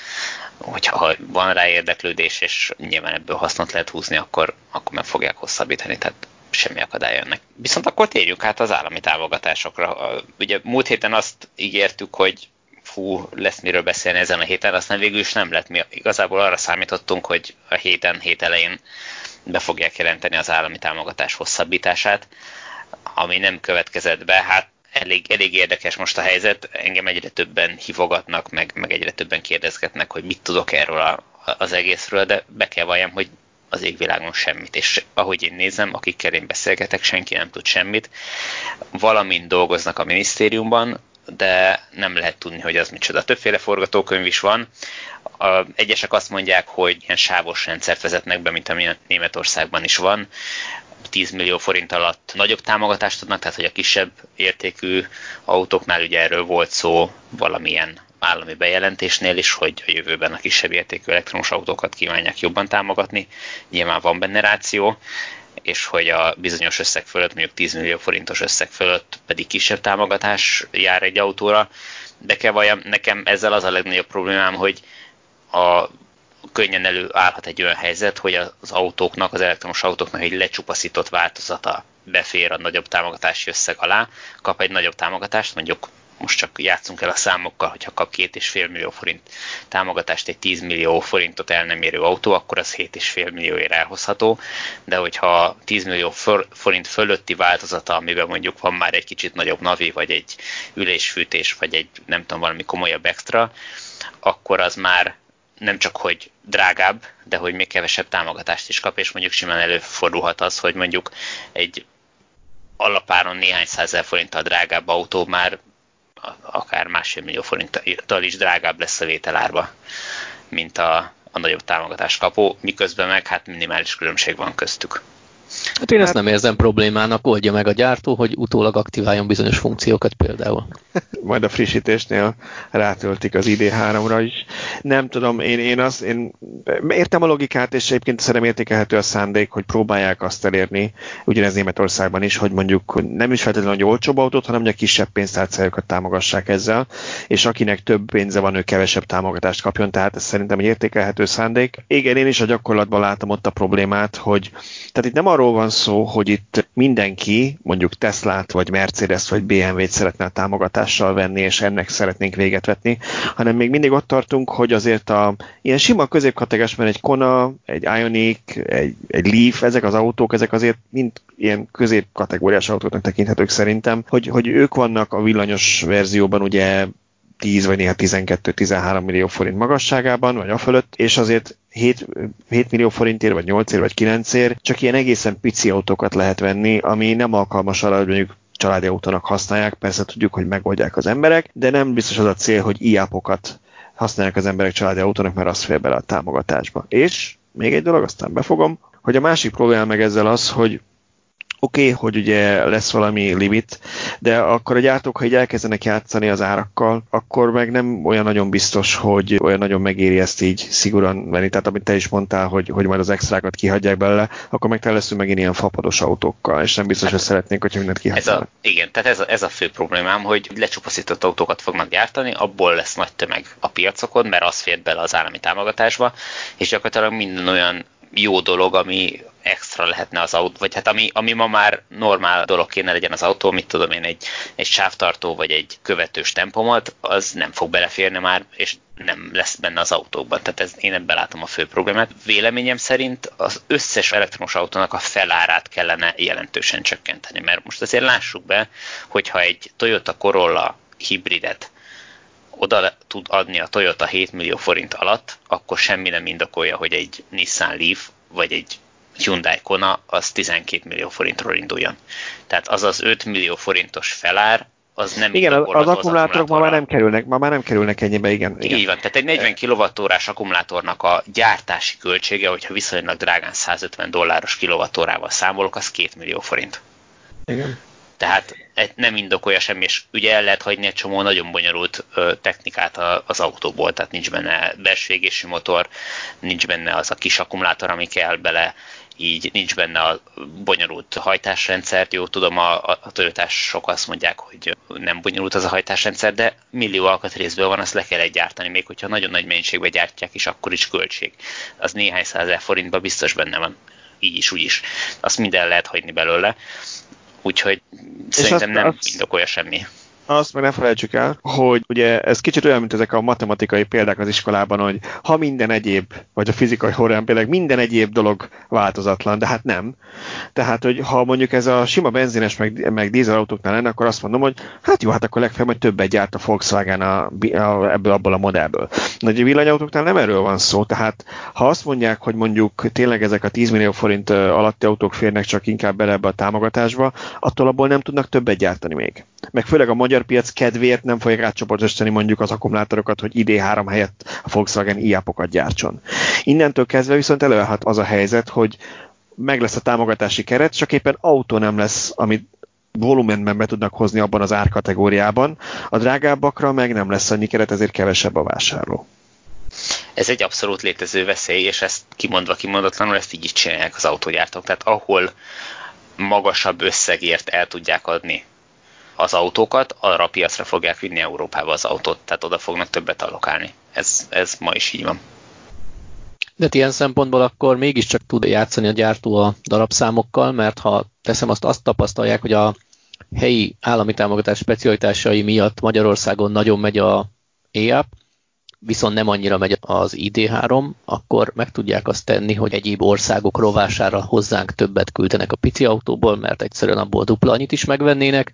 hogyha van rá érdeklődés, és nyilván ebből hasznot lehet húzni, akkor, akkor meg fogják hosszabbítani, tehát semmi akadály önnek. Viszont akkor térjünk át az állami támogatásokra. Ugye múlt héten azt ígértük, hogy fú, lesz miről beszélni ezen a héten, aztán végül is nem lett. Mi igazából arra számítottunk, hogy a héten, hét elején be fogják jelenteni az állami támogatás hosszabbítását, ami nem következett be. Hát elég, elég érdekes most a helyzet, engem egyre többen hívogatnak, meg, meg egyre többen kérdezgetnek, hogy mit tudok erről a, az egészről, de be kell valljam, hogy az égvilágon semmit, és ahogy én nézem, akikkel én beszélgetek, senki nem tud semmit. Valamint dolgoznak a minisztériumban, de nem lehet tudni, hogy az micsoda. Többféle forgatókönyv is van. A, egyesek azt mondják, hogy ilyen sávos rendszert vezetnek be, mint ami Németországban is van. 10 millió forint alatt nagyobb támogatást adnak, tehát hogy a kisebb értékű autóknál ugye erről volt szó valamilyen állami bejelentésnél is, hogy a jövőben a kisebb értékű elektromos autókat kívánják jobban támogatni. Nyilván van benne ráció, és hogy a bizonyos összeg fölött, mondjuk 10 millió forintos összeg fölött pedig kisebb támogatás jár egy autóra. De kell valljam, nekem ezzel az a legnagyobb problémám, hogy a könnyen előállhat egy olyan helyzet, hogy az autóknak, az elektromos autóknak egy lecsupaszított változata befér a nagyobb támogatási összeg alá, kap egy nagyobb támogatást, mondjuk most csak játszunk el a számokkal, hogyha kap két és fél millió forint támogatást egy 10 millió forintot el nem érő autó, akkor az 7,5 millióért elhozható, de hogyha 10 millió forint fölötti változata, amiben mondjuk van már egy kicsit nagyobb navi, vagy egy ülésfűtés, vagy egy nem tudom, valami komolyabb extra, akkor az már nem csak, hogy drágább, de hogy még kevesebb támogatást is kap, és mondjuk simán előfordulhat az, hogy mondjuk egy alapáron néhány százezer forinttal drágább autó már akár másfél millió forinttal is drágább lesz a vételárba, mint a, a nagyobb támogatás kapó, miközben meg hát minimális különbség van köztük. Hát én ezt nem érzem problémának, oldja meg a gyártó, hogy utólag aktiváljon bizonyos funkciókat például. *laughs* Majd a frissítésnél rátöltik az ID3-ra is. Nem tudom, én, én azt, én értem a logikát, és egyébként szerintem értékelhető a szándék, hogy próbálják azt elérni, ugyanez Németországban is, hogy mondjuk nem is feltétlenül, hogy olcsóbb autót, hanem hogy a kisebb pénztárcájukat támogassák ezzel, és akinek több pénze van, ő kevesebb támogatást kapjon, tehát ez szerintem egy értékelhető szándék. Igen, én is a gyakorlatban látom ott a problémát, hogy tehát itt nem arról van szó, hogy itt mindenki, mondjuk Teslát, vagy Mercedes, vagy BMW-t szeretne a támogatással venni, és ennek szeretnénk véget vetni, hanem még mindig ott tartunk, hogy azért a ilyen sima középkategás, mert egy Kona, egy Ioniq, egy, egy Leaf, ezek az autók, ezek azért mind ilyen középkategóriás autóknak tekinthetők szerintem, hogy, hogy ők vannak a villanyos verzióban ugye 10 vagy néha 12-13 millió forint magasságában, vagy a fölött, és azért 7, 7 millió forintért, vagy 8 ér, vagy 9 ér, csak ilyen egészen pici autókat lehet venni, ami nem alkalmas arra, hogy mondjuk családi autónak használják, persze tudjuk, hogy megoldják az emberek, de nem biztos az a cél, hogy iápokat használják az emberek családi autónak, mert az fél bele a támogatásba. És még egy dolog, aztán befogom, hogy a másik probléma meg ezzel az, hogy Oké, okay, hogy ugye lesz valami limit, de akkor a gyártók, ha így elkezdenek játszani az árakkal, akkor meg nem olyan nagyon biztos, hogy olyan nagyon megéri ezt így szigorúan venni. Tehát amit te is mondtál, hogy, hogy majd az extrákat kihagyják belőle, akkor meg te leszünk megint ilyen fapados autókkal, és nem biztos, hát, hogy szeretnénk, hogyha mindent kihagynak. Igen, tehát ez a, ez a fő problémám, hogy lecsupaszított autókat fognak gyártani, abból lesz nagy tömeg a piacokon, mert az fér bele az állami támogatásba, és gyakorlatilag minden olyan jó dolog, ami extra lehetne az autó, vagy hát ami, ami ma már normál dolog kéne legyen az autó, mit tudom én, egy, egy sávtartó vagy egy követős tempomat, az nem fog beleférni már, és nem lesz benne az autókban. Tehát ez, én ebben látom a fő problémát. Véleményem szerint az összes elektromos autónak a felárát kellene jelentősen csökkenteni, mert most azért lássuk be, hogyha egy Toyota Corolla hibridet oda tud adni a Toyota 7 millió forint alatt, akkor semmi nem indokolja, hogy egy Nissan Leaf vagy egy Hyundai Kona az 12 millió forintról induljon. Tehát az az 5 millió forintos felár, az nem Igen, az, az akkumulátorok ma már nem kerülnek, ma már nem kerülnek ennyibe, igen, igen. Így van, tehát egy 40 kWh akkumulátornak a gyártási költsége, hogyha viszonylag drágán 150 dolláros kilovattórával számolok, az 2 millió forint. Igen. Tehát nem indokolja semmi, és ugye el lehet hagyni egy csomó nagyon bonyolult technikát a, az autóból, tehát nincs benne belső motor, nincs benne az a kis akkumulátor, ami kell bele, így nincs benne a bonyolult hajtásrendszer. Jó, tudom, a, a Toyotások azt mondják, hogy nem bonyolult az a hajtásrendszer, de millió alkatrészből van, azt le kell egy gyártani, még hogyha nagyon nagy mennyiségben gyártják is, akkor is költség. Az néhány százezer forintban biztos benne van, így is, úgy is. Azt minden lehet hagyni belőle. Úgyhogy És szerintem azt, nem azt... indokolja semmi azt meg ne felejtsük el, hogy ugye ez kicsit olyan, mint ezek a matematikai példák az iskolában, hogy ha minden egyéb, vagy a fizikai horrán például minden egyéb dolog változatlan, de hát nem. Tehát, hogy ha mondjuk ez a sima benzines meg, meg dízelautóknál lenne, akkor azt mondom, hogy hát jó, hát akkor legfeljebb majd többet gyárt a Volkswagen a, a, ebből abból a modellből. De a villanyautóknál nem erről van szó, tehát ha azt mondják, hogy mondjuk tényleg ezek a 10 millió forint alatti autók férnek csak inkább bele ebbe a támogatásba, attól abból nem tudnak többet gyártani még. Meg főleg a magyar magyar piac kedvéért nem fogják átcsoportosítani mondjuk az akkumulátorokat, hogy ID3 helyett a Volkswagen iApokat gyártson. Innentől kezdve viszont előállhat az a helyzet, hogy meg lesz a támogatási keret, csak éppen autó nem lesz, amit volumenben be tudnak hozni abban az árkategóriában. A drágábbakra meg nem lesz annyi keret, ezért kevesebb a vásárló. Ez egy abszolút létező veszély, és ezt kimondva kimondatlanul ezt így is csinálják az autógyártók. Tehát ahol magasabb összegért el tudják adni az autókat, arra a piacra fogják vinni Európába az autót, tehát oda fognak többet allokálni. Ez, ez ma is így van. De ilyen szempontból akkor mégiscsak tud játszani a gyártó a darabszámokkal, mert ha teszem azt, azt tapasztalják, hogy a helyi állami támogatás specialitásai miatt Magyarországon nagyon megy a EAP, viszont nem annyira megy az ID3, akkor meg tudják azt tenni, hogy egyéb országok rovására hozzánk többet küldenek a pici autóból, mert egyszerűen abból dupla annyit is megvennének,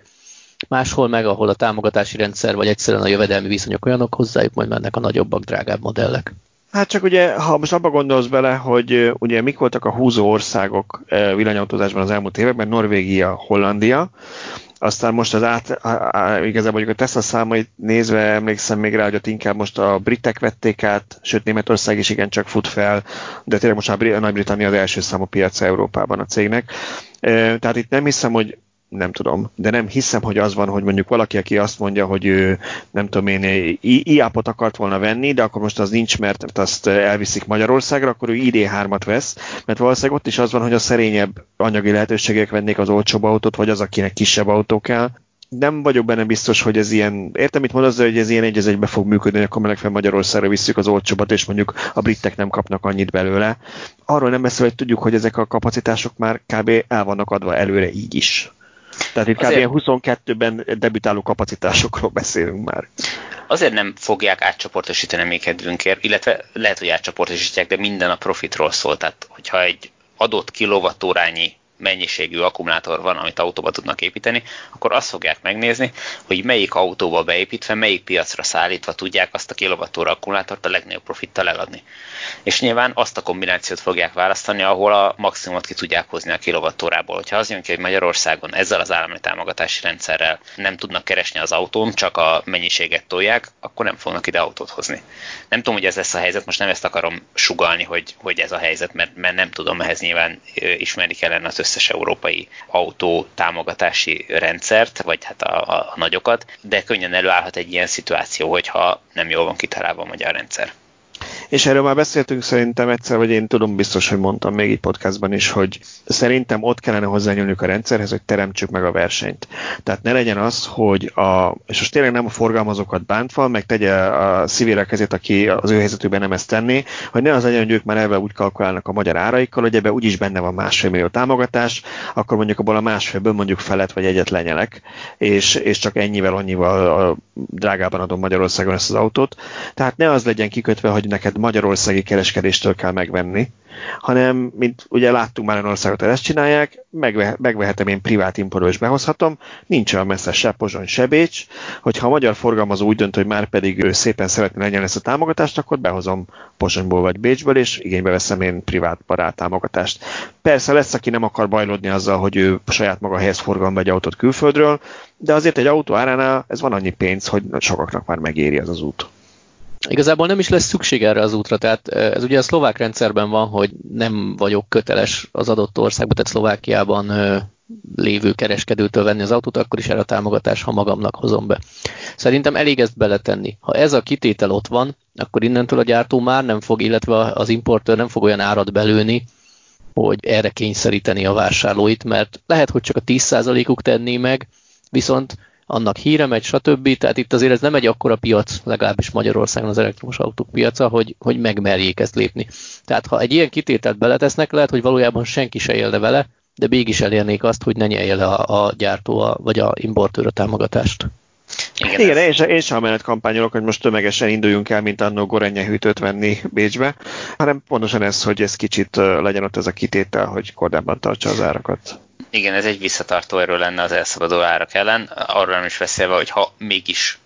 máshol meg, ahol a támogatási rendszer, vagy egyszerűen a jövedelmi viszonyok olyanok, hozzájuk majd mennek a nagyobbak, drágább modellek. Hát csak ugye, ha most abba gondolsz bele, hogy ugye mik voltak a húzó országok villanyautózásban az elmúlt években, Norvégia, Hollandia, aztán most az át, igazából mondjuk a Tesla számait nézve emlékszem még rá, hogy ott inkább most a britek vették át, sőt Németország is igencsak fut fel, de tényleg most a Nagy-Britannia az első számú piac Európában a cégnek. Tehát itt nem hiszem, hogy nem tudom, de nem hiszem, hogy az van, hogy mondjuk valaki, aki azt mondja, hogy ő nem tudom én, iápot akart volna venni, de akkor most az nincs, mert azt elviszik Magyarországra, akkor ő ID3-at vesz, mert valószínűleg ott is az van, hogy a szerényebb anyagi lehetőségek vennék az olcsóbb autót, vagy az, akinek kisebb autó kell. Nem vagyok benne biztos, hogy ez ilyen, értem, mit mondasz, hogy ez ilyen egy egybe fog működni, akkor meg fel Magyarországra visszük az olcsóbbat, és mondjuk a britek nem kapnak annyit belőle. Arról nem beszél, hogy tudjuk, hogy ezek a kapacitások már kb. el vannak adva előre így is. Tehát itt Azért... kb. 22-ben debütáló kapacitásokról beszélünk már. Azért nem fogják átcsoportosítani mi kedvünkért, illetve lehet, hogy átcsoportosítják, de minden a profitról szól. Tehát, hogyha egy adott kilovattórányi mennyiségű akkumulátor van, amit autóba tudnak építeni, akkor azt fogják megnézni, hogy melyik autóba beépítve, melyik piacra szállítva tudják azt a kilovattóra akkumulátort a legnagyobb profittal eladni. És nyilván azt a kombinációt fogják választani, ahol a maximumot ki tudják hozni a kilovattórából. Hogyha az jön ki, hogy Magyarországon ezzel az állami támogatási rendszerrel nem tudnak keresni az autón, csak a mennyiséget tolják, akkor nem fognak ide autót hozni. Nem tudom, hogy ez lesz a helyzet, most nem ezt akarom sugalni, hogy, hogy ez a helyzet, mert, mert nem tudom, ehhez nyilván ismerni kellene az összes európai autó támogatási rendszert, vagy hát a, a, a nagyokat, de könnyen előállhat egy ilyen szituáció, hogyha nem jól van kitalálva a magyar rendszer. És erről már beszéltünk szerintem egyszer, vagy én tudom biztos, hogy mondtam még egy podcastban is, hogy szerintem ott kellene hozzányúlni a rendszerhez, hogy teremtsük meg a versenyt. Tehát ne legyen az, hogy a, és most tényleg nem a forgalmazókat bántva, meg tegye a szívére kezét, aki az ő helyzetükben nem ezt tenni, hogy ne az legyen, hogy ők már elve úgy kalkulálnak a magyar áraikkal, hogy ebbe úgyis benne van másfél millió támogatás, akkor mondjuk abból a másfélből mondjuk felet vagy egyet lenyelek, és, és csak ennyivel, annyival drágában adom Magyarországon ezt az autót. Tehát ne az legyen kikötve, hogy neked magyarországi kereskedéstől kell megvenni, hanem, mint ugye láttunk már olyan országot, ezt csinálják, megve, megvehetem én privát importról és behozhatom, nincs olyan messze se Pozsony, se Bécs, hogyha a magyar forgalmazó úgy dönt, hogy már pedig ő szépen szeretne legyen ezt a támogatást, akkor behozom Pozsonyból vagy Bécsből, és igénybe veszem én privát barát támogatást. Persze lesz, aki nem akar bajlódni azzal, hogy ő saját maga helyez forgalomba egy autót külföldről, de azért egy autó áránál ez van annyi pénz, hogy sokaknak már megéri az az út. Igazából nem is lesz szükség erre az útra, tehát ez ugye a szlovák rendszerben van, hogy nem vagyok köteles az adott országban, tehát Szlovákiában lévő kereskedőtől venni az autót, akkor is erre a támogatás, ha magamnak hozom be. Szerintem elég ezt beletenni. Ha ez a kitétel ott van, akkor innentől a gyártó már nem fog, illetve az importőr nem fog olyan árat belőni, hogy erre kényszeríteni a vásárlóit, mert lehet, hogy csak a 10%-uk tenné meg, viszont annak híre megy, stb. Tehát itt azért ez nem egy akkora piac, legalábbis Magyarországon az elektromos autók piaca, hogy, hogy megmerjék ezt lépni. Tehát ha egy ilyen kitételt beletesznek, lehet, hogy valójában senki se élne vele, de mégis elérnék azt, hogy ne nyelje le a, a gyártó a, vagy a importőr a támogatást. Igen, Igen én, én sem amellett kampányolok, hogy most tömegesen induljunk el, mint annó gorenye hűtőt venni Bécsbe, hanem pontosan ez, hogy ez kicsit legyen ott ez a kitétel, hogy kordában tartsa az árakat. Igen, ez egy visszatartó erő lenne az elszabaduló árak ellen, arról nem is beszélve, hogy ha mégis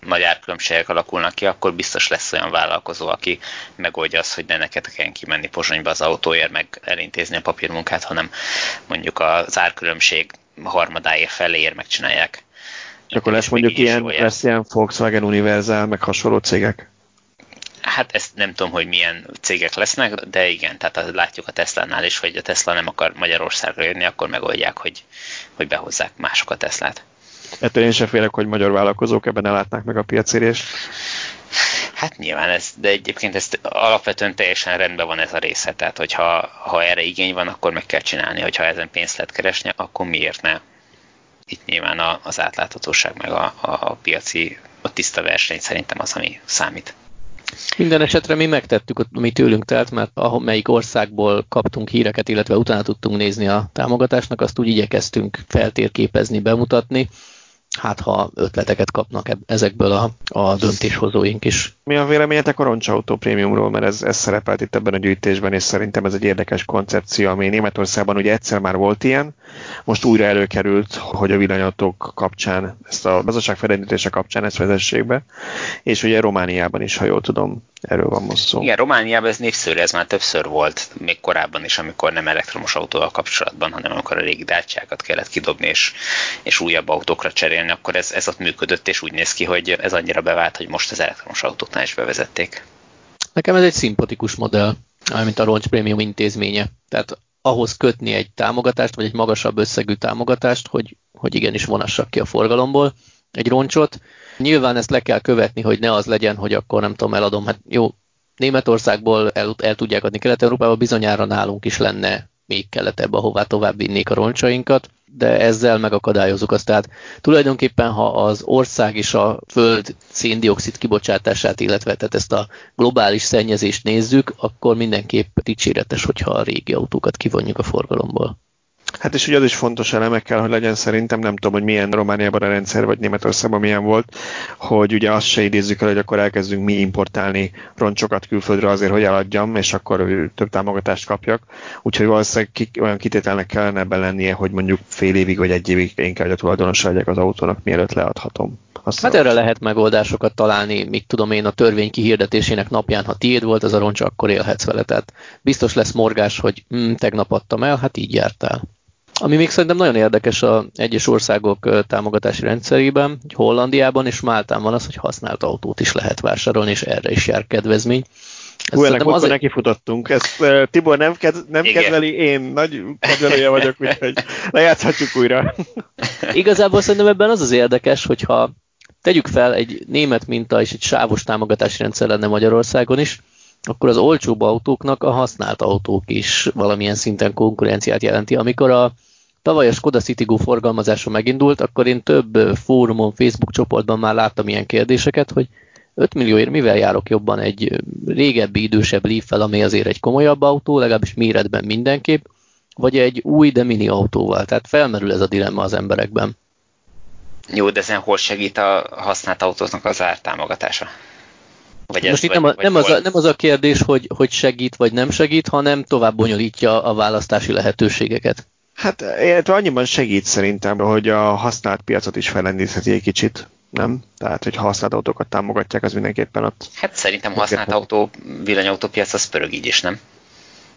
nagy árkülönbségek alakulnak ki, akkor biztos lesz olyan vállalkozó, aki megoldja azt, hogy ne neked kell kimenni Pozsonyba az autóért, meg elintézni a papírmunkát, hanem mondjuk az árkülönbség harmadáért feléért megcsinálják. És akkor lesz mondjuk ilyen, lesz ilyen Volkswagen Universal, meg hasonló cégek? Hát ezt nem tudom, hogy milyen cégek lesznek, de igen, tehát látjuk a Tesla-nál is, hogy a Tesla nem akar Magyarországra jönni, akkor megoldják, hogy, hogy behozzák mások a Teslát. Ettől én sem félek, hogy magyar vállalkozók ebben elátnák meg a piacérést. Hát nyilván ez, de egyébként ez alapvetően teljesen rendben van ez a része, tehát hogyha ha erre igény van, akkor meg kell csinálni, hogyha ezen pénzt lehet keresni, akkor miért ne? Itt nyilván az átláthatóság meg a, a piaci, a tiszta verseny szerintem az, ami számít. Minden esetre mi megtettük, ami tőlünk telt, mert melyik országból kaptunk híreket, illetve utána tudtunk nézni a támogatásnak, azt úgy igyekeztünk feltérképezni, bemutatni, hát ha ötleteket kapnak ezekből a, a döntéshozóink is. Mi a véleményetek a roncsautó prémiumról, mert ez, ez szerepelt itt ebben a gyűjtésben, és szerintem ez egy érdekes koncepció, ami Németországban ugye egyszer már volt ilyen, most újra előkerült, hogy a villanyautók kapcsán, ezt a gazdaság felendítése kapcsán ezt vezessék be, és ugye Romániában is, ha jól tudom, erről van most szó. Igen, Romániában ez népszerű, ez már többször volt, még korábban is, amikor nem elektromos autóval kapcsolatban, hanem amikor a régi dácsákat kellett kidobni és, és újabb autókra cserélni, akkor ez, ez ott működött, és úgy néz ki, hogy ez annyira bevált, hogy most az elektromos autóknál is bevezették. Nekem ez egy szimpatikus modell, mint a Roncs Premium intézménye. Tehát ahhoz kötni egy támogatást, vagy egy magasabb összegű támogatást, hogy, hogy igenis vonassak ki a forgalomból egy roncsot. Nyilván ezt le kell követni, hogy ne az legyen, hogy akkor nem tudom, eladom. Hát jó, Németországból el, el tudják adni Kelet-Európába, bizonyára nálunk is lenne még keletebb, ahová tovább vinnék a roncsainkat, de ezzel megakadályozunk azt. Tehát tulajdonképpen, ha az ország és a föld széndiokszid kibocsátását, illetve tehát ezt a globális szennyezést nézzük, akkor mindenképp dicséretes, hogyha a régi autókat kivonjuk a forgalomból. Hát és ugye az is fontos elemek kell, hogy legyen szerintem, nem tudom, hogy milyen Romániában a rendszer, vagy Németországban milyen volt, hogy ugye azt se idézzük el, hogy akkor elkezdünk mi importálni roncsokat külföldre azért, hogy eladjam, és akkor több támogatást kapjak. Úgyhogy valószínűleg ki, olyan kitételnek kellene ebben lennie, hogy mondjuk fél évig vagy egy évig én kell, hogy a tulajdonos legyek az autónak, mielőtt leadhatom. Azt hát erre lehet megoldásokat találni, mit tudom én, a törvény kihirdetésének napján, ha tiéd volt ez a roncs, akkor élhetsz vele. Tehát biztos lesz morgás, hogy hm, tegnap adtam el, hát így jártál. Ami még szerintem nagyon érdekes a egyes országok támogatási rendszerében, hogy Hollandiában és Máltán van az, hogy használt autót is lehet vásárolni, és erre is jár kedvezmény. Hú, ennek az neki futottunk. Ezt uh, Tibor nem, ked- nem kedveli, én nagy kedvelője vagyok, úgyhogy *laughs* lejátszhatjuk újra. Igazából szerintem ebben az az érdekes, hogyha tegyük fel egy német minta és egy sávos támogatási rendszer lenne Magyarországon is, akkor az olcsóbb autóknak a használt autók is valamilyen szinten konkurenciát jelenti. Amikor a tavaly a Skoda Citigo forgalmazása megindult, akkor én több fórumon, Facebook csoportban már láttam ilyen kérdéseket, hogy 5 millióért mivel járok jobban egy régebbi, idősebb leaf ami azért egy komolyabb autó, legalábbis méretben mindenképp, vagy egy új, de mini autóval. Tehát felmerül ez a dilemma az emberekben. Jó, de ezen hol segít a használt autóknak az ártámogatása? Vagy Most itt nem, a, nem, az a, nem az a kérdés, hogy, hogy segít vagy nem segít, hanem tovább bonyolítja a választási lehetőségeket. Hát annyiban segít szerintem, hogy a használt piacot is felendítheti egy kicsit, nem? Tehát, hogy használt autókat támogatják, az mindenképpen ott. Hát szerintem használt autó, villanyautópiac az pörög így is, nem?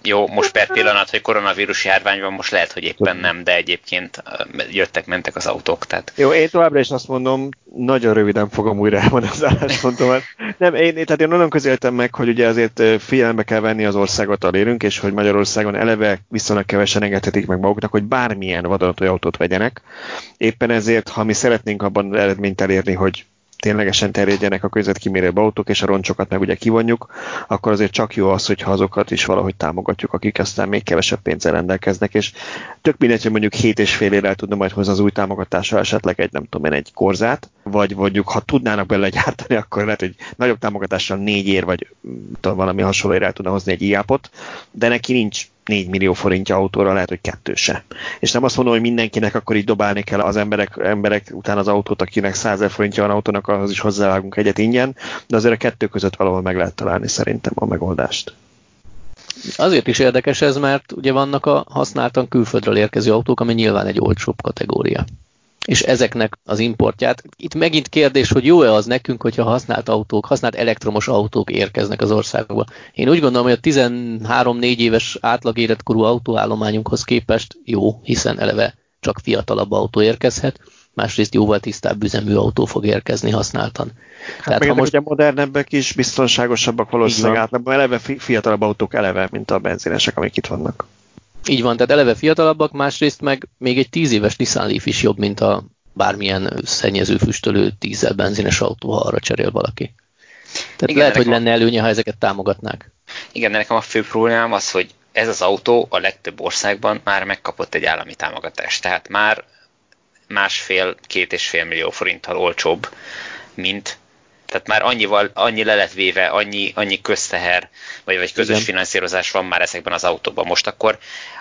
Jó, most per pillanat, hogy koronavírus járvány van, most lehet, hogy éppen nem, de egyébként jöttek, mentek az autók. Tehát... Jó, én továbbra is azt mondom, nagyon röviden fogom újra *laughs* elmondani az álláspontomat. Nem, én, tehát én onnan közéltem meg, hogy ugye azért figyelembe kell venni az országot, ahol élünk, és hogy Magyarországon eleve viszonylag kevesen engedhetik meg maguknak, hogy bármilyen vadonatúj autót vegyenek. Éppen ezért, ha mi szeretnénk abban eredményt elérni, hogy ténylegesen terjedjenek a környezetkímélőbb autók, és a roncsokat meg ugye kivonjuk, akkor azért csak jó az, hogyha azokat is valahogy támogatjuk, akik aztán még kevesebb pénzzel rendelkeznek, és tök mindegy, hogy mondjuk 7 és fél évvel tudna majd hozni az új támogatással esetleg egy, nem tudom én, egy korzát, vagy mondjuk, ha tudnának belőle gyártani, akkor lehet, hogy nagyobb támogatással négy ér, vagy tudom, valami hasonló el tudna hozni egy iápot, de neki nincs 4 millió forintja autóra, lehet, hogy kettő se. És nem azt mondom, hogy mindenkinek akkor így dobálni kell az emberek, emberek után az autót, akinek 100 forintja van autónak, ahhoz is hozzávágunk egyet ingyen, de azért a kettő között valahol meg lehet találni szerintem a megoldást. Azért is érdekes ez, mert ugye vannak a használtan külföldről érkező autók, ami nyilván egy olcsóbb kategória és ezeknek az importját. Itt megint kérdés, hogy jó-e az nekünk, hogyha használt autók, használt elektromos autók érkeznek az országba. Én úgy gondolom, hogy a 13-4 éves átlag életkorú autóállományunkhoz képest jó, hiszen eleve csak fiatalabb autó érkezhet, másrészt jóval tisztább üzemű autó fog érkezni használtan. Hát Tehát, ha most... ugye modernebbek is, biztonságosabbak valószínűleg átlagban, eleve fiatalabb autók eleve, mint a benzinesek, amik itt vannak. Így van, tehát eleve fiatalabbak, másrészt meg még egy tíz éves Nissan Leaf is jobb, mint a bármilyen szennyező füstölő dízel benzines autó, ha arra cserél valaki. Tehát Igen, lehet, hogy lenne előnye, ha ezeket támogatnák. Igen, de nekem a fő problémám az, hogy ez az autó a legtöbb országban már megkapott egy állami támogatást. Tehát már másfél, két és fél millió forinttal olcsóbb, mint Tehát már annyival, annyi le lett véve, annyi, annyi közteher, vagy, vagy közös Igen. finanszírozás van már ezekben az autóban. Most akkor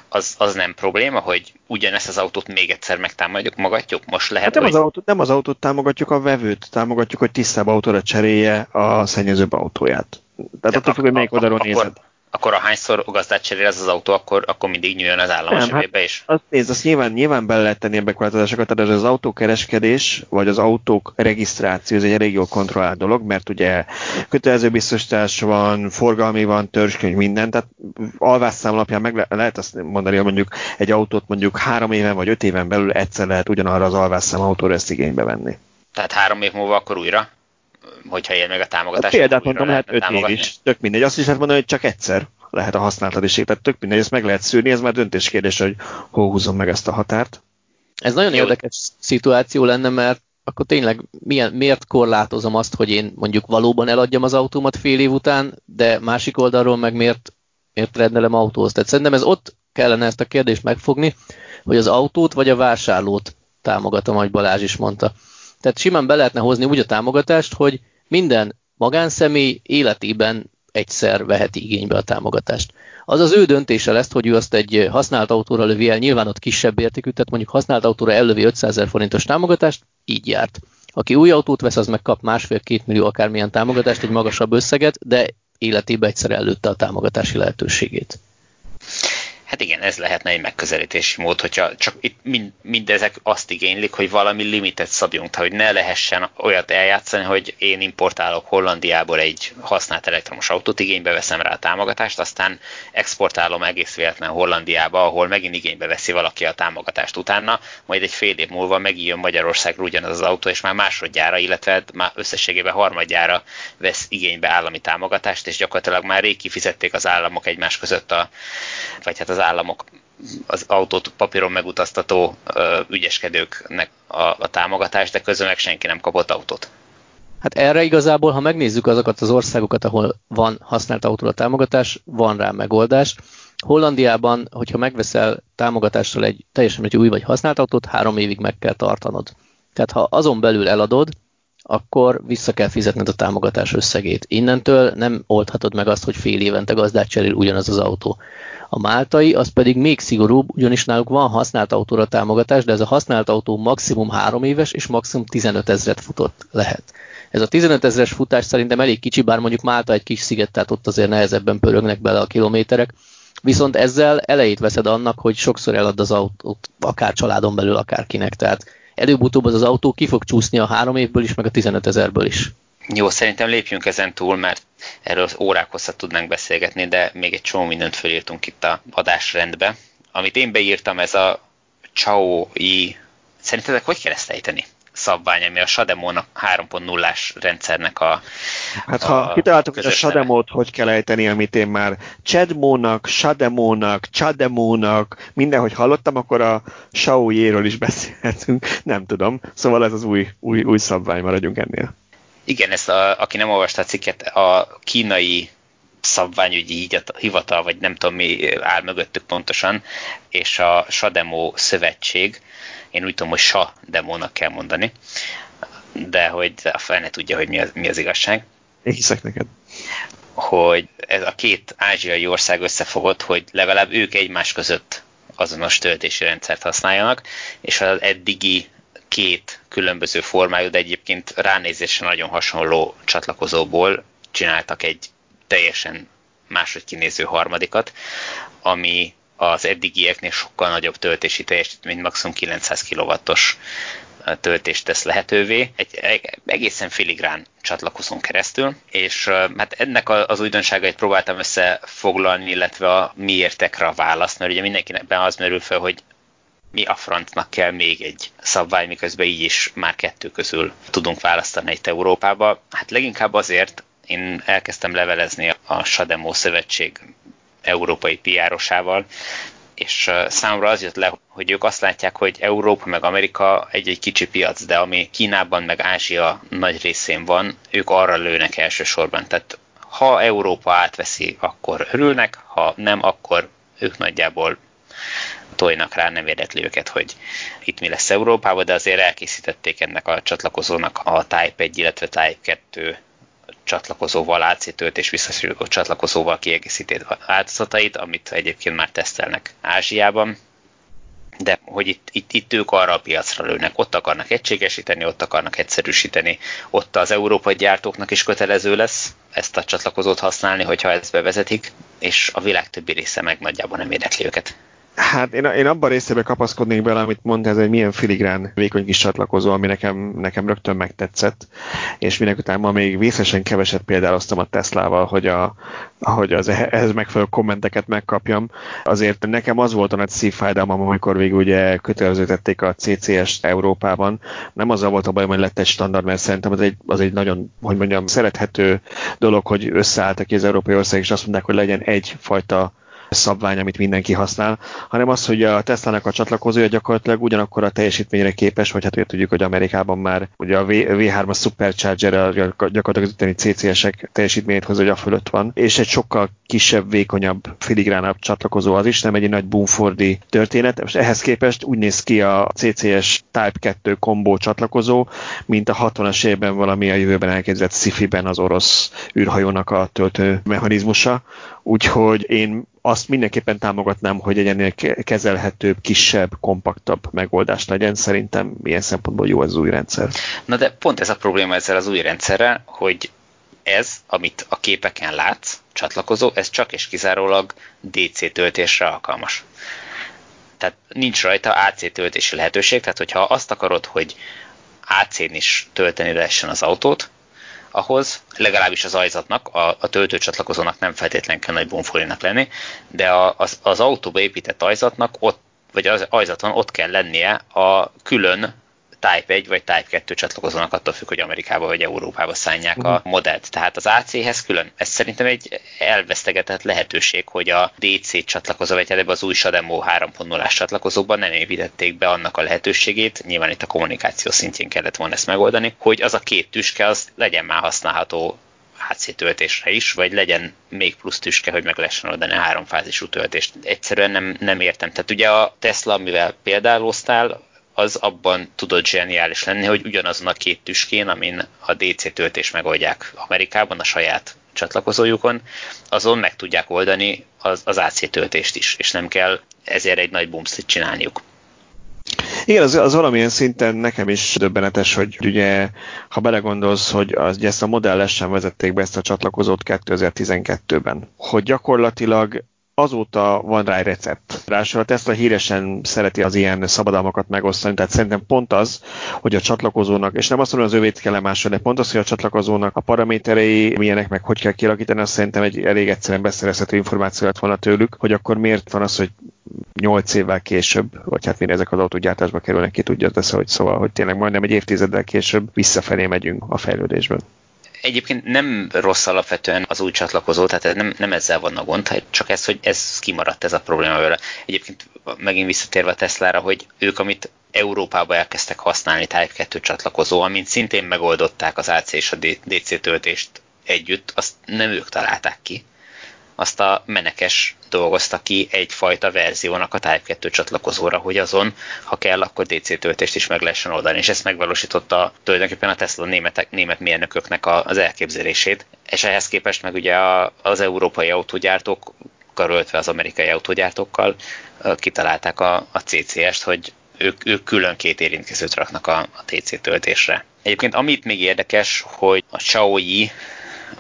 az, az nem probléma, hogy ugyanezt az autót még egyszer megtámadjuk, magatjuk? Most lehet, hát nem, hogy... az autót, nem az autót támogatjuk, a vevőt támogatjuk, hogy tisztább autóra cserélje a szennyezőbb autóját. Tehát attól függ, hogy melyik oldalról nézed akkor a hányszor gazdát cserél ez az autó, akkor, akkor mindig nyúljon az állam nem, hát is. Azt nézd, azt nyilván, nyilván bele lehet tenni ebbe korlátozásokat, tehát az autókereskedés, vagy az autók regisztráció, ez egy elég jól kontrollált dolog, mert ugye kötelező biztosítás van, forgalmi van, törzskönyv, minden, tehát alvásszám alapján meg le- lehet azt mondani, hogy mondjuk egy autót mondjuk három éven vagy öt éven belül egyszer lehet ugyanarra az alvásszám autóra ezt igénybe venni. Tehát három év múlva akkor újra? Hogyha ér meg a támogatás. Hát példát mondom, lehet öt év is. Tök mindegy. Azt is lehet mondani, hogy csak egyszer lehet a használatadiség. Tehát tök mindegy, ezt meg lehet szűrni, ez már döntés kérdés, hogy hol húzom meg ezt a határt. Ez nagyon Jó. érdekes szituáció lenne, mert akkor tényleg milyen, miért korlátozom azt, hogy én mondjuk valóban eladjam az autómat fél év után, de másik oldalról meg miért, miért rendelem autóhoz. Tehát szerintem ez ott kellene ezt a kérdést megfogni, hogy az autót vagy a vásárlót támogatom, ahogy Balázs is mondta. Tehát simán be lehetne hozni úgy a támogatást, hogy minden magánszemély életében egyszer veheti igénybe a támogatást. Az az ő döntése lesz, hogy ő azt egy használt autóra lövi el, nyilván ott kisebb értékű, tehát mondjuk használt autóra ellövi 500 ezer forintos támogatást, így járt. Aki új autót vesz, az meg kap másfél-két millió akármilyen támogatást, egy magasabb összeget, de életében egyszer előtte a támogatási lehetőségét. Hát igen, ez lehetne egy megközelítési mód, hogyha csak itt mind, mindezek azt igénylik, hogy valami limitet szabjunk, tehát hogy ne lehessen olyat eljátszani, hogy én importálok Hollandiából egy használt elektromos autót, igénybe veszem rá a támogatást, aztán exportálom egész véletlen Hollandiába, ahol megint igénybe veszi valaki a támogatást utána, majd egy fél év múlva megint jön Magyarországra ugyanaz az autó, és már másodjára, illetve már összességében harmadjára vesz igénybe állami támogatást, és gyakorlatilag már rég kifizették az államok egymás között a, vagy hát az államok az autót papíron megutaztató ö, ügyeskedőknek a, a támogatást, de közben meg senki nem kapott autót. Hát erre igazából, ha megnézzük azokat az országokat, ahol van használt autóra támogatás, van rá megoldás. Hollandiában, hogyha megveszel támogatással egy teljesen egy új vagy használt autót, három évig meg kell tartanod. Tehát ha azon belül eladod, akkor vissza kell fizetned a támogatás összegét. Innentől nem oldhatod meg azt, hogy fél évente gazdát cserél ugyanaz az autó. A máltai az pedig még szigorúbb, ugyanis náluk van használt autóra támogatás, de ez a használt autó maximum 3 éves és maximum 15 ezret futott lehet. Ez a 15 ezres futás szerintem elég kicsi, bár mondjuk Málta egy kis sziget, tehát ott azért nehezebben pörögnek bele a kilométerek. Viszont ezzel elejét veszed annak, hogy sokszor elad az autót, akár családon belül, akár kinek. Tehát előbb-utóbb az, az autó ki fog csúszni a három évből is, meg a 15 ezerből is. Jó, szerintem lépjünk ezen túl, mert erről órák hosszat tudnánk beszélgetni, de még egy csomó mindent fölírtunk itt a adásrendbe. Amit én beírtam, ez a Chao-i, szerintetek hogy kell ezt ejteni? Szabvány, ami a Shademon 3.0-ás rendszernek a Hát ha a kitaláltuk, hogy a Shademót hogy kell ejteni, amit én már Chadmónak, Shademónak, Chademónak, mindenhogy hallottam, akkor a Xiaoyéről is beszélhetünk. Nem tudom. Szóval ez az új, új, új szabvány, maradjunk ennél. Igen, ezt a, aki nem olvasta a cikket, a kínai szabványügyi hivatal, vagy nem tudom mi áll mögöttük pontosan, és a Sademo szövetség, én úgy tudom, hogy Sa demónak kell mondani, de hogy a fel ne tudja, hogy mi az, mi az igazság. Én hiszek neked. Hogy ez a két ázsiai ország összefogott, hogy legalább ők egymás között azonos töltési rendszert használjanak, és az eddigi két különböző formájú, de egyébként ránézésre nagyon hasonló csatlakozóból csináltak egy teljesen máshogy kinéző harmadikat, ami az eddigieknél sokkal nagyobb töltési teljesítményt, maximum 900 kW-os töltést tesz lehetővé, egy, egészen filigrán csatlakozón keresztül, és hát ennek az újdonságait próbáltam összefoglalni, illetve a miértekre a választ, mert ugye mindenkinek az merül fel, hogy mi a francnak kell még egy szabvány, miközben így is már kettő közül tudunk választani egy Európába. Hát leginkább azért én elkezdtem levelezni a Sademo Szövetség európai piárosával, és számomra az jött le, hogy ők azt látják, hogy Európa meg Amerika egy-egy kicsi piac, de ami Kínában meg Ázsia nagy részén van, ők arra lőnek elsősorban. Tehát ha Európa átveszi, akkor örülnek, ha nem, akkor ők nagyjából tojnak rá, nem érdekli őket, hogy itt mi lesz Európában, de azért elkészítették ennek a csatlakozónak a Type 1, illetve Type 2 csatlakozóval, AC töltés visszasíró csatlakozóval kiegészített változatait, amit egyébként már tesztelnek Ázsiában, de hogy itt, itt, itt ők arra a piacra lőnek, ott akarnak egységesíteni, ott akarnak egyszerűsíteni, ott az európai gyártóknak is kötelező lesz ezt a csatlakozót használni, hogyha ezt bevezetik, és a világ többi része meg nagyjából nem érdekli őket. Hát én, én abban részébe kapaszkodnék bele, amit mondta, ez egy milyen filigrán vékony kis csatlakozó, ami nekem, nekem rögtön megtetszett, és minek után ma még vészesen keveset példáloztam a Teslával, hogy, a, hogy az ehhez megfelelő kommenteket megkapjam. Azért nekem az volt a nagy szívfájdalmam, amikor végül ugye kötelezőtették a CCS-t Európában. Nem azzal volt a bajom, hogy lett egy standard, mert szerintem az egy, az egy nagyon, hogy mondjam, szerethető dolog, hogy összeálltak ki az európai országok, és azt mondták, hogy legyen egyfajta szabvány, amit mindenki használ, hanem az, hogy a Tesla-nak a csatlakozója gyakorlatilag ugyanakkor a teljesítményre képes, vagy hát ugye tudjuk, hogy Amerikában már ugye a V3-as Supercharger gyakorlatilag az utáni CCS-ek teljesítményét hoz, hogy a fölött van, és egy sokkal kisebb, vékonyabb, filigránabb csatlakozó az is, nem egy nagy boomfordi történet. Most ehhez képest úgy néz ki a CCS Type 2 kombó csatlakozó, mint a 60-as évben valami a jövőben elképzelt sci-fi-ben az orosz űrhajónak a töltő mechanizmusa. Úgyhogy én azt mindenképpen támogatnám, hogy egy ennél kezelhetőbb, kisebb, kompaktabb megoldás legyen. Szerintem milyen szempontból jó az új rendszer. Na de pont ez a probléma ezzel az új rendszerrel, hogy ez, amit a képeken látsz, csatlakozó, ez csak és kizárólag DC töltésre alkalmas. Tehát nincs rajta AC töltési lehetőség, tehát hogyha azt akarod, hogy AC-n is tölteni lehessen az autót, ahhoz legalábbis az ajzatnak, a, a töltőcsatlakozónak nem feltétlenül kell nagy bonfolinak lenni, de a, az, az autóba épített ajzatnak ott vagy az ajzaton ott kell lennie a külön Type 1 vagy Type 2 csatlakozónak attól függ, hogy Amerikába vagy Európába szállják uh-huh. a mhm. modellt. Tehát az AC-hez külön. Ez szerintem egy elvesztegetett lehetőség, hogy a DC csatlakozó, vagy ebbe az új Shademo 3.0-ás csatlakozóban nem építették be annak a lehetőségét, nyilván itt a kommunikáció szintjén kellett volna ezt megoldani, hogy az a két tüske az legyen már használható HC töltésre is, vagy legyen még plusz tüske, hogy meg lehessen oldani a háromfázisú töltést. Egyszerűen nem, nem értem. Tehát ugye a Tesla, amivel példálóztál, az abban tudott zseniális lenni, hogy ugyanazon a két tüskén, amin a DC töltés megoldják Amerikában a saját csatlakozójukon, azon meg tudják oldani az, az AC töltést is, és nem kell ezért egy nagy bumszit csinálniuk. Igen, az, az valamilyen szinten nekem is döbbenetes, hogy ugye, ha belegondolsz, hogy az, ezt a modellesen vezették be ezt a csatlakozót 2012-ben, hogy gyakorlatilag azóta van rá egy recept. Ráadásul a Tesla híresen szereti az ilyen szabadalmakat megosztani, tehát szerintem pont az, hogy a csatlakozónak, és nem azt mondom, az övét kell lemásolni, de pont az, hogy a csatlakozónak a paraméterei milyenek, meg hogy kell kialakítani, azt szerintem egy elég egyszerűen beszerezhető információ lett volna tőlük, hogy akkor miért van az, hogy 8 évvel később, vagy hát mire ezek az autógyártásba kerülnek, ki tudja, de szóval, hogy, szóval, hogy tényleg majdnem egy évtizeddel később visszafelé megyünk a fejlődésben. Egyébként nem rossz alapvetően az új csatlakozó, tehát nem, nem ezzel van a gond, csak ez, hogy ez kimaradt ez a probléma vele. Egyébként megint visszatérve a Teslára, hogy ők, amit Európába elkezdtek használni Type 2 csatlakozó, amint szintén megoldották az AC és a DC töltést együtt, azt nem ők találták ki, azt a menekes dolgozta ki egyfajta verziónak a Type 2 csatlakozóra, hogy azon, ha kell, akkor DC töltést is meg lehessen oldani. És ezt megvalósította tulajdonképpen a Tesla németek, német mérnököknek az elképzelését. És ehhez képest meg ugye az európai autógyártók karöltve az amerikai autógyártókkal kitalálták a, a CCS-t, hogy ők, ők külön két érintkezőt raknak a, a TC töltésre. Egyébként amit még érdekes, hogy a Xiaoyi,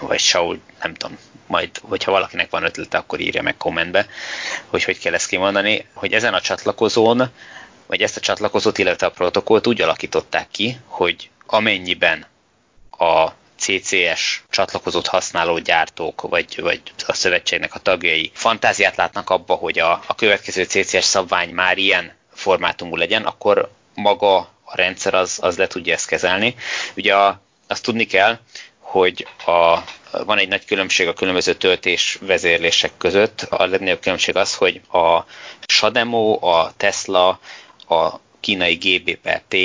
vagy Xiao, nem tudom, majd, hogyha valakinek van ötlete, akkor írja meg kommentbe, hogy hogy kell ezt kimondani, hogy ezen a csatlakozón, vagy ezt a csatlakozót, illetve a protokollt úgy alakították ki, hogy amennyiben a CCS csatlakozót használó gyártók, vagy, vagy a szövetségnek a tagjai fantáziát látnak abba, hogy a, a következő CCS szabvány már ilyen formátumú legyen, akkor maga a rendszer az, az le tudja ezt kezelni. Ugye a, azt tudni kell, hogy a, van egy nagy különbség a különböző töltés vezérlések között. A legnagyobb különbség az, hogy a Shademo, a Tesla, a kínai GBPT,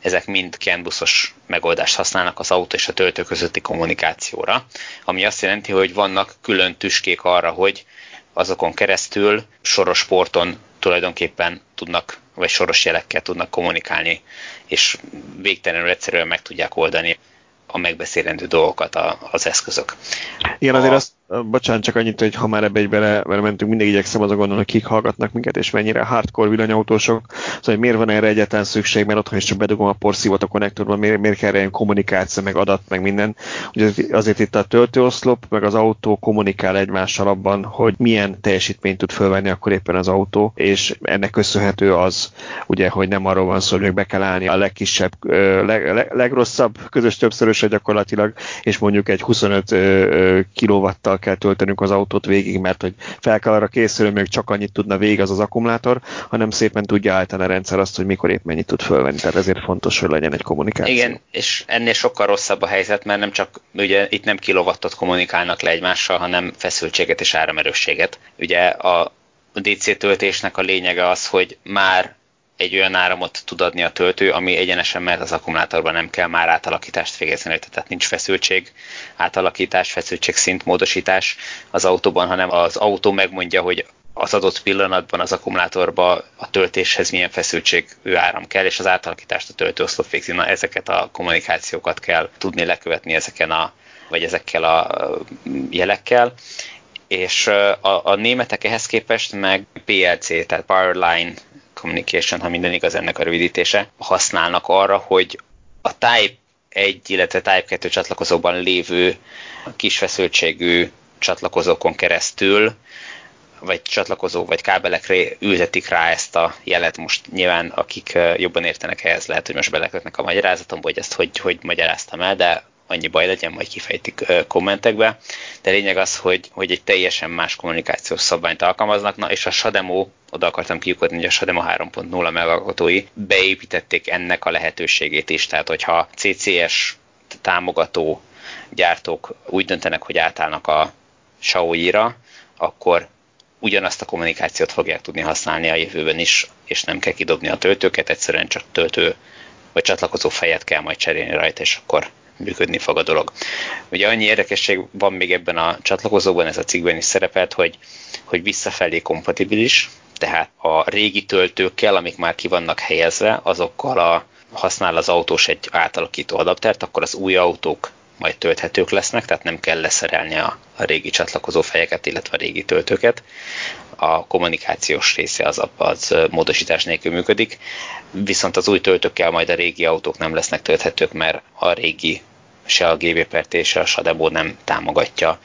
ezek mind CAN-buszos megoldást használnak az autó és a töltő közötti kommunikációra, ami azt jelenti, hogy vannak külön tüskék arra, hogy azokon keresztül soros porton tulajdonképpen tudnak, vagy soros jelekkel tudnak kommunikálni, és végtelenül egyszerűen meg tudják oldani a megbeszélendő dolgokat az eszközök. Igen, azért a... azt bocsánat, csak annyit, hogy ha már ebbe bele, bele mentünk, mindig igyekszem azon gondolni, hogy kik hallgatnak minket, és mennyire hardcore villanyautósok. Szóval, hogy miért van erre egyáltalán szükség, mert otthon is csak bedugom a porszívót a konnektorban, miért, miért kell ilyen kommunikáció, meg adat, meg minden. Ugye azért itt a töltőoszlop, meg az autó kommunikál egymással abban, hogy milyen teljesítményt tud fölvenni akkor éppen az autó, és ennek köszönhető az, ugye, hogy nem arról van szó, hogy be kell állni a legkisebb, leg, leg, legrosszabb közös többszörösre gyakorlatilag, és mondjuk egy 25 kilovattal kell töltenünk az autót végig, mert hogy fel kell arra készülni, még csak annyit tudna végig az az akkumulátor, hanem szépen tudja állítani a rendszer azt, hogy mikor épp mennyit tud fölvenni. Tehát ezért fontos, hogy legyen egy kommunikáció. Igen, és ennél sokkal rosszabb a helyzet, mert nem csak, ugye itt nem kilowattot kommunikálnak le egymással, hanem feszültséget és áramerősséget. Ugye a DC töltésnek a lényege az, hogy már egy olyan áramot tud adni a töltő, ami egyenesen mehet az akkumulátorban, nem kell már átalakítást végezni, tehát nincs feszültség, átalakítás, feszültség szint módosítás az autóban, hanem az autó megmondja, hogy az adott pillanatban az akkumulátorba a töltéshez milyen feszültségű áram kell, és az átalakítást a töltőoszlop végzi. Na, ezeket a kommunikációkat kell tudni lekövetni ezeken a, vagy ezekkel a jelekkel, és a, a németek ehhez képest meg PLC, tehát Powerline Communication, ha minden igaz ennek a rövidítése, használnak arra, hogy a Type 1, illetve Type 2 csatlakozóban lévő kis feszültségű csatlakozókon keresztül vagy csatlakozó, vagy kábelekre ültetik rá ezt a jelet. Most nyilván, akik jobban értenek ehhez, lehet, hogy most belekötnek a magyarázatomba, hogy ezt hogy, hogy magyaráztam el, de annyi baj legyen, majd kifejtik kommentekbe. De lényeg az, hogy, hogy egy teljesen más kommunikációs szabványt alkalmaznak, na és a Shademo, oda akartam kiukodni, hogy a Shademo 3.0 megalkotói beépítették ennek a lehetőségét is, tehát hogyha CCS támogató gyártók úgy döntenek, hogy átállnak a Xiaomi-ra, akkor ugyanazt a kommunikációt fogják tudni használni a jövőben is, és nem kell kidobni a töltőket, egyszerűen csak töltő vagy csatlakozó fejet kell majd cserélni rajta, és akkor működni fog a dolog. Ugye annyi érdekesség van még ebben a csatlakozóban, ez a cikkben is szerepelt, hogy, hogy visszafelé kompatibilis, tehát a régi töltőkkel, amik már ki vannak helyezve, azokkal a, használ az autós egy átalakító adaptert, akkor az új autók majd tölthetők lesznek, tehát nem kell leszerelni a, a régi csatlakozó fejeket, illetve a régi töltőket. A kommunikációs része az, az módosítás nélkül működik, viszont az új töltőkkel majd a régi autók nem lesznek tölthetők, mert a régi se a GBPRT, se a Sadebo nem támogatja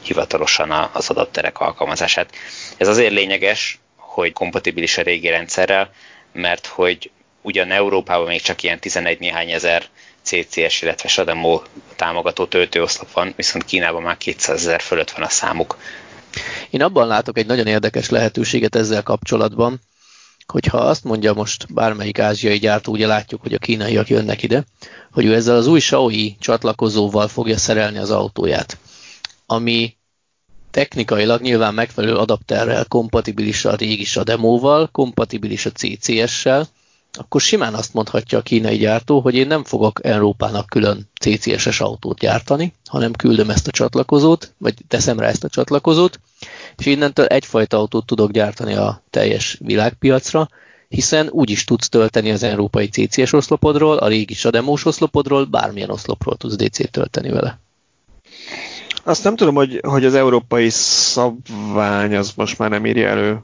hivatalosan az adapterek alkalmazását. Ez azért lényeges, hogy kompatibilis a régi rendszerrel, mert hogy ugyan Európában még csak ilyen 11 néhány ezer CCS, illetve Sademo támogató töltőoszlop van, viszont Kínában már 200 ezer fölött van a számuk. Én abban látok egy nagyon érdekes lehetőséget ezzel kapcsolatban, hogyha azt mondja most bármelyik ázsiai gyártó, ugye látjuk, hogy a kínaiak jönnek ide, hogy ő ezzel az új Xiaomi csatlakozóval fogja szerelni az autóját, ami technikailag nyilván megfelelő adapterrel kompatibilis a régi a demóval, kompatibilis a CCS-sel, akkor simán azt mondhatja a kínai gyártó, hogy én nem fogok Európának külön CCS-es autót gyártani, hanem küldöm ezt a csatlakozót, vagy teszem rá ezt a csatlakozót, és innentől egyfajta autót tudok gyártani a teljes világpiacra, hiszen úgy is tudsz tölteni az európai CCS oszlopodról, a régi Sademós oszlopodról, bármilyen oszlopról tudsz DC-t tölteni vele. Azt nem tudom, hogy, hogy az európai szabvány az most már nem írja elő,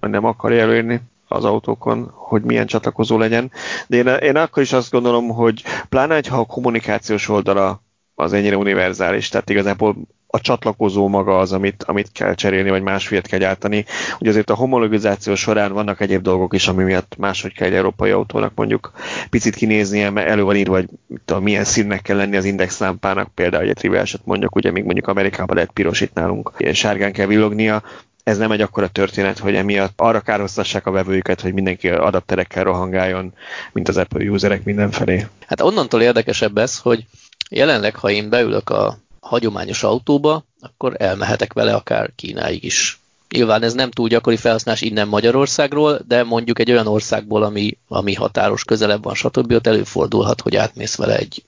vagy nem akarja előírni az autókon, hogy milyen csatlakozó legyen. De én, én akkor is azt gondolom, hogy pláne, ha a kommunikációs oldala az ennyire univerzális, tehát igazából a csatlakozó maga az, amit, amit kell cserélni, vagy másfélt kell gyártani. Ugye azért a homologizáció során vannak egyéb dolgok is, ami miatt máshogy kell egy európai autónak mondjuk picit kinéznie, mert elő van írva, hogy tudom, milyen színnek kell lenni az indexlámpának, például egy triviálisat mondjuk, ugye még mondjuk Amerikában lehet piros nálunk, ilyen sárgán kell villognia, ez nem egy akkora történet, hogy emiatt arra kárhoztassák a vevőjüket, hogy mindenki adapterekkel rohangáljon, mint az Apple userek mindenfelé. Hát onnantól érdekesebb ez, hogy jelenleg, ha én beülök a hagyományos autóba, akkor elmehetek vele akár Kínáig is. Nyilván ez nem túl gyakori felhasználás innen Magyarországról, de mondjuk egy olyan országból, ami, ami határos közelebb van, stb. ott előfordulhat, hogy átmész vele egy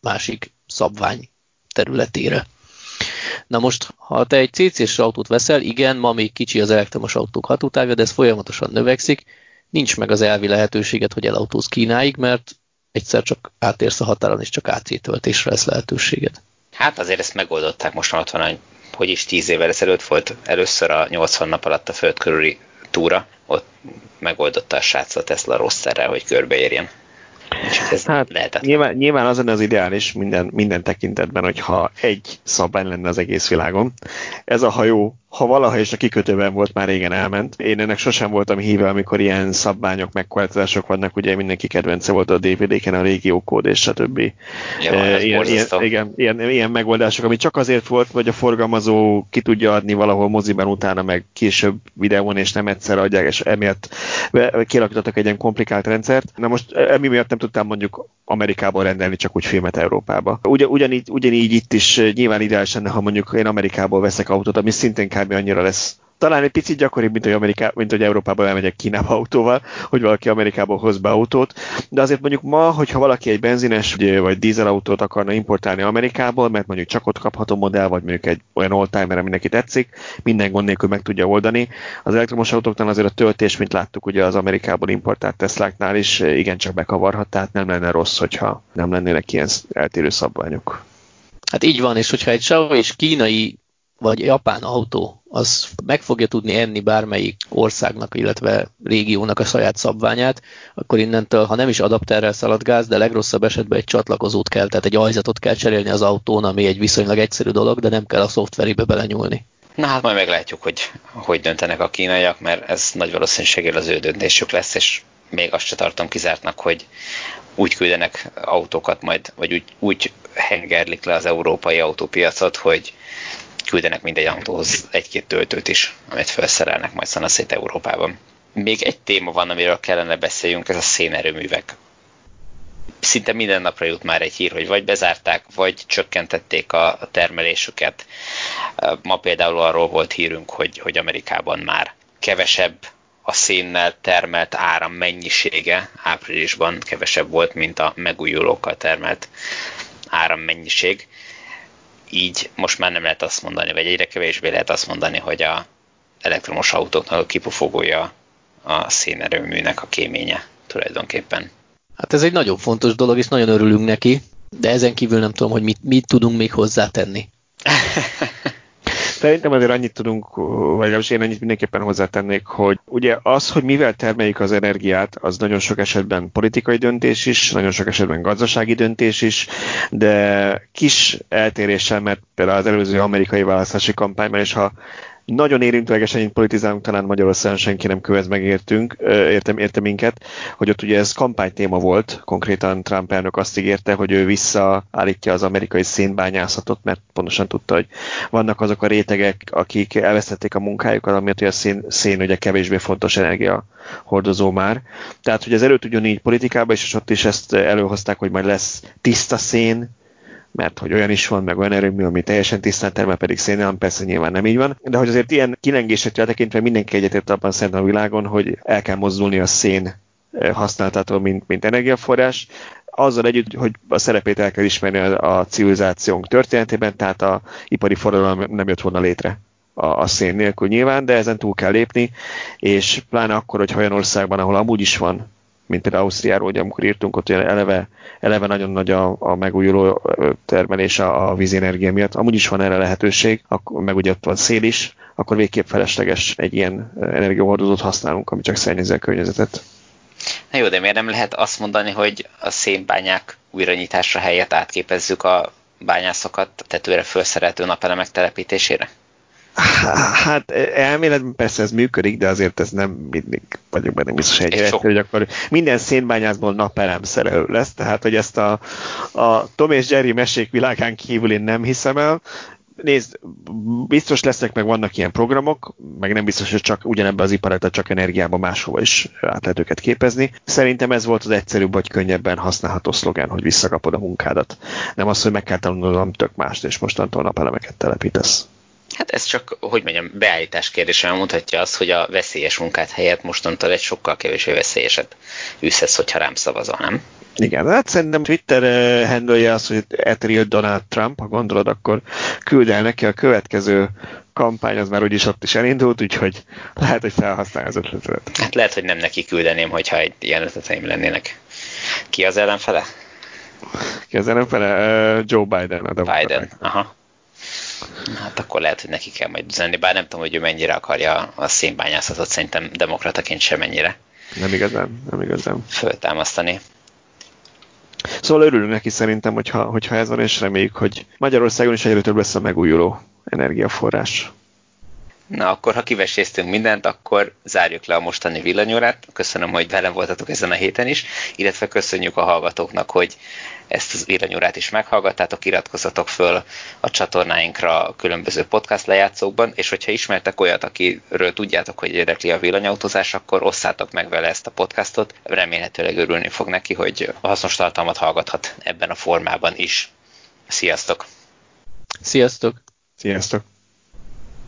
másik szabvány területére. Na most, ha te egy CC-s autót veszel, igen, ma még kicsi az elektromos autók hatótávja, de ez folyamatosan növekszik, nincs meg az elvi lehetőséget, hogy elautóz Kínáig, mert egyszer csak átérsz a határon, és csak AC töltésre lesz lehetőséged. Hát azért ezt megoldották, most már ott van, hogy is 10 évvel ezelőtt volt először a 80 nap alatt a föld körüli túra, ott megoldotta a srác a Tesla rossz szerrel, hogy körbeérjen. Ez hát nyilván, nyilván az lenne az ideális minden, minden tekintetben, hogyha egy szabvány lenne az egész világon. Ez a hajó ha valaha is a kikötőben volt, már régen elment. Én ennek sosem voltam híve, amikor ilyen szabványok, megkorlátozások vannak, ugye mindenki kedvence volt a DVD-ken a régiókód és stb. Ja, e, ilyen, ilyen, igen, ilyen, ilyen, megoldások, ami csak azért volt, hogy a forgalmazó ki tudja adni valahol moziban utána, meg később videón, és nem egyszer adják, és emiatt kialakítottak egy ilyen komplikált rendszert. Na most emi miatt nem tudtam mondjuk Amerikából rendelni csak úgy filmet Európába. Ugyan, ugyanígy, ugyanígy itt is nyilván ideális lenne, ha mondjuk én Amerikából veszek autót, ami szintén kb. annyira lesz talán egy picit gyakoribb, mint hogy, Ameriká, mint hogy Európába elmegyek Kínába autóval, hogy valaki Amerikából hoz be autót, de azért mondjuk ma, hogyha valaki egy benzines vagy dízelautót akarna importálni Amerikából, mert mondjuk csak ott kapható modell, vagy mondjuk egy olyan oldtimer, ami neki tetszik, minden gond nélkül meg tudja oldani. Az elektromos autóknál azért a töltés, mint láttuk ugye az Amerikából importált Tesláknál is, igencsak bekavarhat, tehát nem lenne rossz, hogyha nem lennének ilyen eltérő szabványok. Hát így van, és hogyha egy Xiaomi és kínai vagy japán autó, az meg fogja tudni enni bármelyik országnak, illetve régiónak a saját szabványát, akkor innentől, ha nem is adapterrel szaladgáz, de legrosszabb esetben egy csatlakozót kell, tehát egy ajzatot kell cserélni az autón, ami egy viszonylag egyszerű dolog, de nem kell a szoftverébe belenyúlni. Na hát majd meglátjuk, hogy hogy döntenek a kínaiak, mert ez nagy valószínűséggel az ő döntésük lesz, és még azt se tartom kizártnak, hogy úgy küldenek autókat majd, vagy úgy, úgy hengerlik le az európai autópiacot, hogy küldenek mindegy autóhoz egy-két töltőt is, amit felszerelnek majd szanaszét Európában. Még egy téma van, amiről kellene beszéljünk, ez a szénerőművek. Szinte minden napra jut már egy hír, hogy vagy bezárták, vagy csökkentették a termelésüket. Ma például arról volt hírünk, hogy, hogy Amerikában már kevesebb a szénnel termelt áram mennyisége áprilisban kevesebb volt, mint a megújulókkal termelt árammennyiség így most már nem lehet azt mondani, vagy egyre kevésbé lehet azt mondani, hogy a elektromos autóknak a kipufogója a szénerőműnek a kéménye tulajdonképpen. Hát ez egy nagyon fontos dolog, és nagyon örülünk neki, de ezen kívül nem tudom, hogy mit, mit tudunk még hozzátenni. *laughs* Szerintem azért annyit tudunk, vagy legalábbis én annyit mindenképpen hozzátennék, hogy ugye az, hogy mivel termeljük az energiát, az nagyon sok esetben politikai döntés is, nagyon sok esetben gazdasági döntés is, de kis eltéréssel, mert például az előző amerikai választási kampányban, és ha nagyon érintőlegesen így politizálunk, talán Magyarországon senki nem követ megértünk, értem, értem minket, hogy ott ugye ez kampánytéma volt, konkrétan Trump elnök azt ígérte, hogy ő visszaállítja az amerikai szénbányászatot, mert pontosan tudta, hogy vannak azok a rétegek, akik elvesztették a munkájukat, amiatt hogy a szén, szén ugye kevésbé fontos energia hordozó már. Tehát, hogy ez előtt ugyanígy politikában is, és ott is ezt előhozták, hogy majd lesz tiszta szén, mert hogy olyan is van, meg olyan erőmű, ami teljesen tisztán termel, pedig szénelem, persze nyilván nem így van. De hogy azért ilyen kilengésekre tekintve mindenki egyetért abban szerintem a világon, hogy el kell mozdulni a szén eh, használatától, mint, mint energiaforrás, azzal együtt, hogy a szerepét el kell ismerni a, a civilizációnk történetében, tehát a ipari forradalom nem jött volna létre a, a szén nélkül nyilván, de ezen túl kell lépni, és pláne akkor, hogy olyan országban, ahol amúgy is van mint például Ausztriáról, hogy amikor írtunk, ott eleve, eleve nagyon nagy a, a megújuló termelés a, a vízenergia miatt. Amúgy is van erre lehetőség, akkor, meg ugye ott van szél is, akkor végképp felesleges egy ilyen energiahordozót használunk, ami csak szennyezi a környezetet. Na jó, de miért nem lehet azt mondani, hogy a szénbányák újranyitásra helyett átképezzük a bányászokat tetőre felszereltő napelemek telepítésére? Hát elméletben persze ez működik, de azért ez nem mindig vagyok benne biztos egy helyet, hogy akkor minden szénbányászból napelem szerelő lesz, tehát hogy ezt a, a Tom és Jerry mesék világán kívül én nem hiszem el. Nézd, biztos lesznek, meg vannak ilyen programok, meg nem biztos, hogy csak ugyanebben az iparágban, csak energiában máshova is át lehet őket képezni. Szerintem ez volt az egyszerűbb vagy könnyebben használható szlogán, hogy visszakapod a munkádat. Nem az, hogy meg kell tanulnom tök mást, és mostantól napelemeket telepítesz. Hát ez csak, hogy mondjam, beállítás kérdése mutatja azt, hogy a veszélyes munkát helyett mostantól egy sokkal kevésbé veszélyesetűszesz, hogyha rám szavazol, nem? Igen, hát szerintem Twitter handle az, hogy Ethereal Donald Trump, ha gondolod, akkor küld el neki a következő kampány, az már úgyis ott is elindult, úgyhogy lehet, hogy felhasználja az ötletet. Hát lehet, hogy nem neki küldeném, hogyha egy ilyen ötleteim lennének. Ki az ellenfele? Ki az ellenfele? Joe Biden. A Biden, aha. Hát akkor lehet, hogy neki kell majd üzenni, bár nem tudom, hogy ő mennyire akarja a szénbányászatot, szerintem demokrataként sem mennyire. Nem igazán, nem igazán. Föltámasztani. Szóval örülünk neki szerintem, hogyha, hogyha ez van, és reméljük, hogy Magyarországon is egyre több lesz a megújuló energiaforrás. Na akkor, ha kiveséztünk mindent, akkor zárjuk le a mostani villanyórát. Köszönöm, hogy velem voltatok ezen a héten is, illetve köszönjük a hallgatóknak, hogy ezt az villanyórát is meghallgattátok, iratkozzatok föl a csatornáinkra a különböző podcast lejátszókban, és hogyha ismertek olyat, akiről tudjátok, hogy érdekli a villanyautózás, akkor osszátok meg vele ezt a podcastot. Remélhetőleg örülni fog neki, hogy a hasznos tartalmat hallgathat ebben a formában is. Sziasztok! Sziasztok! Sziasztok!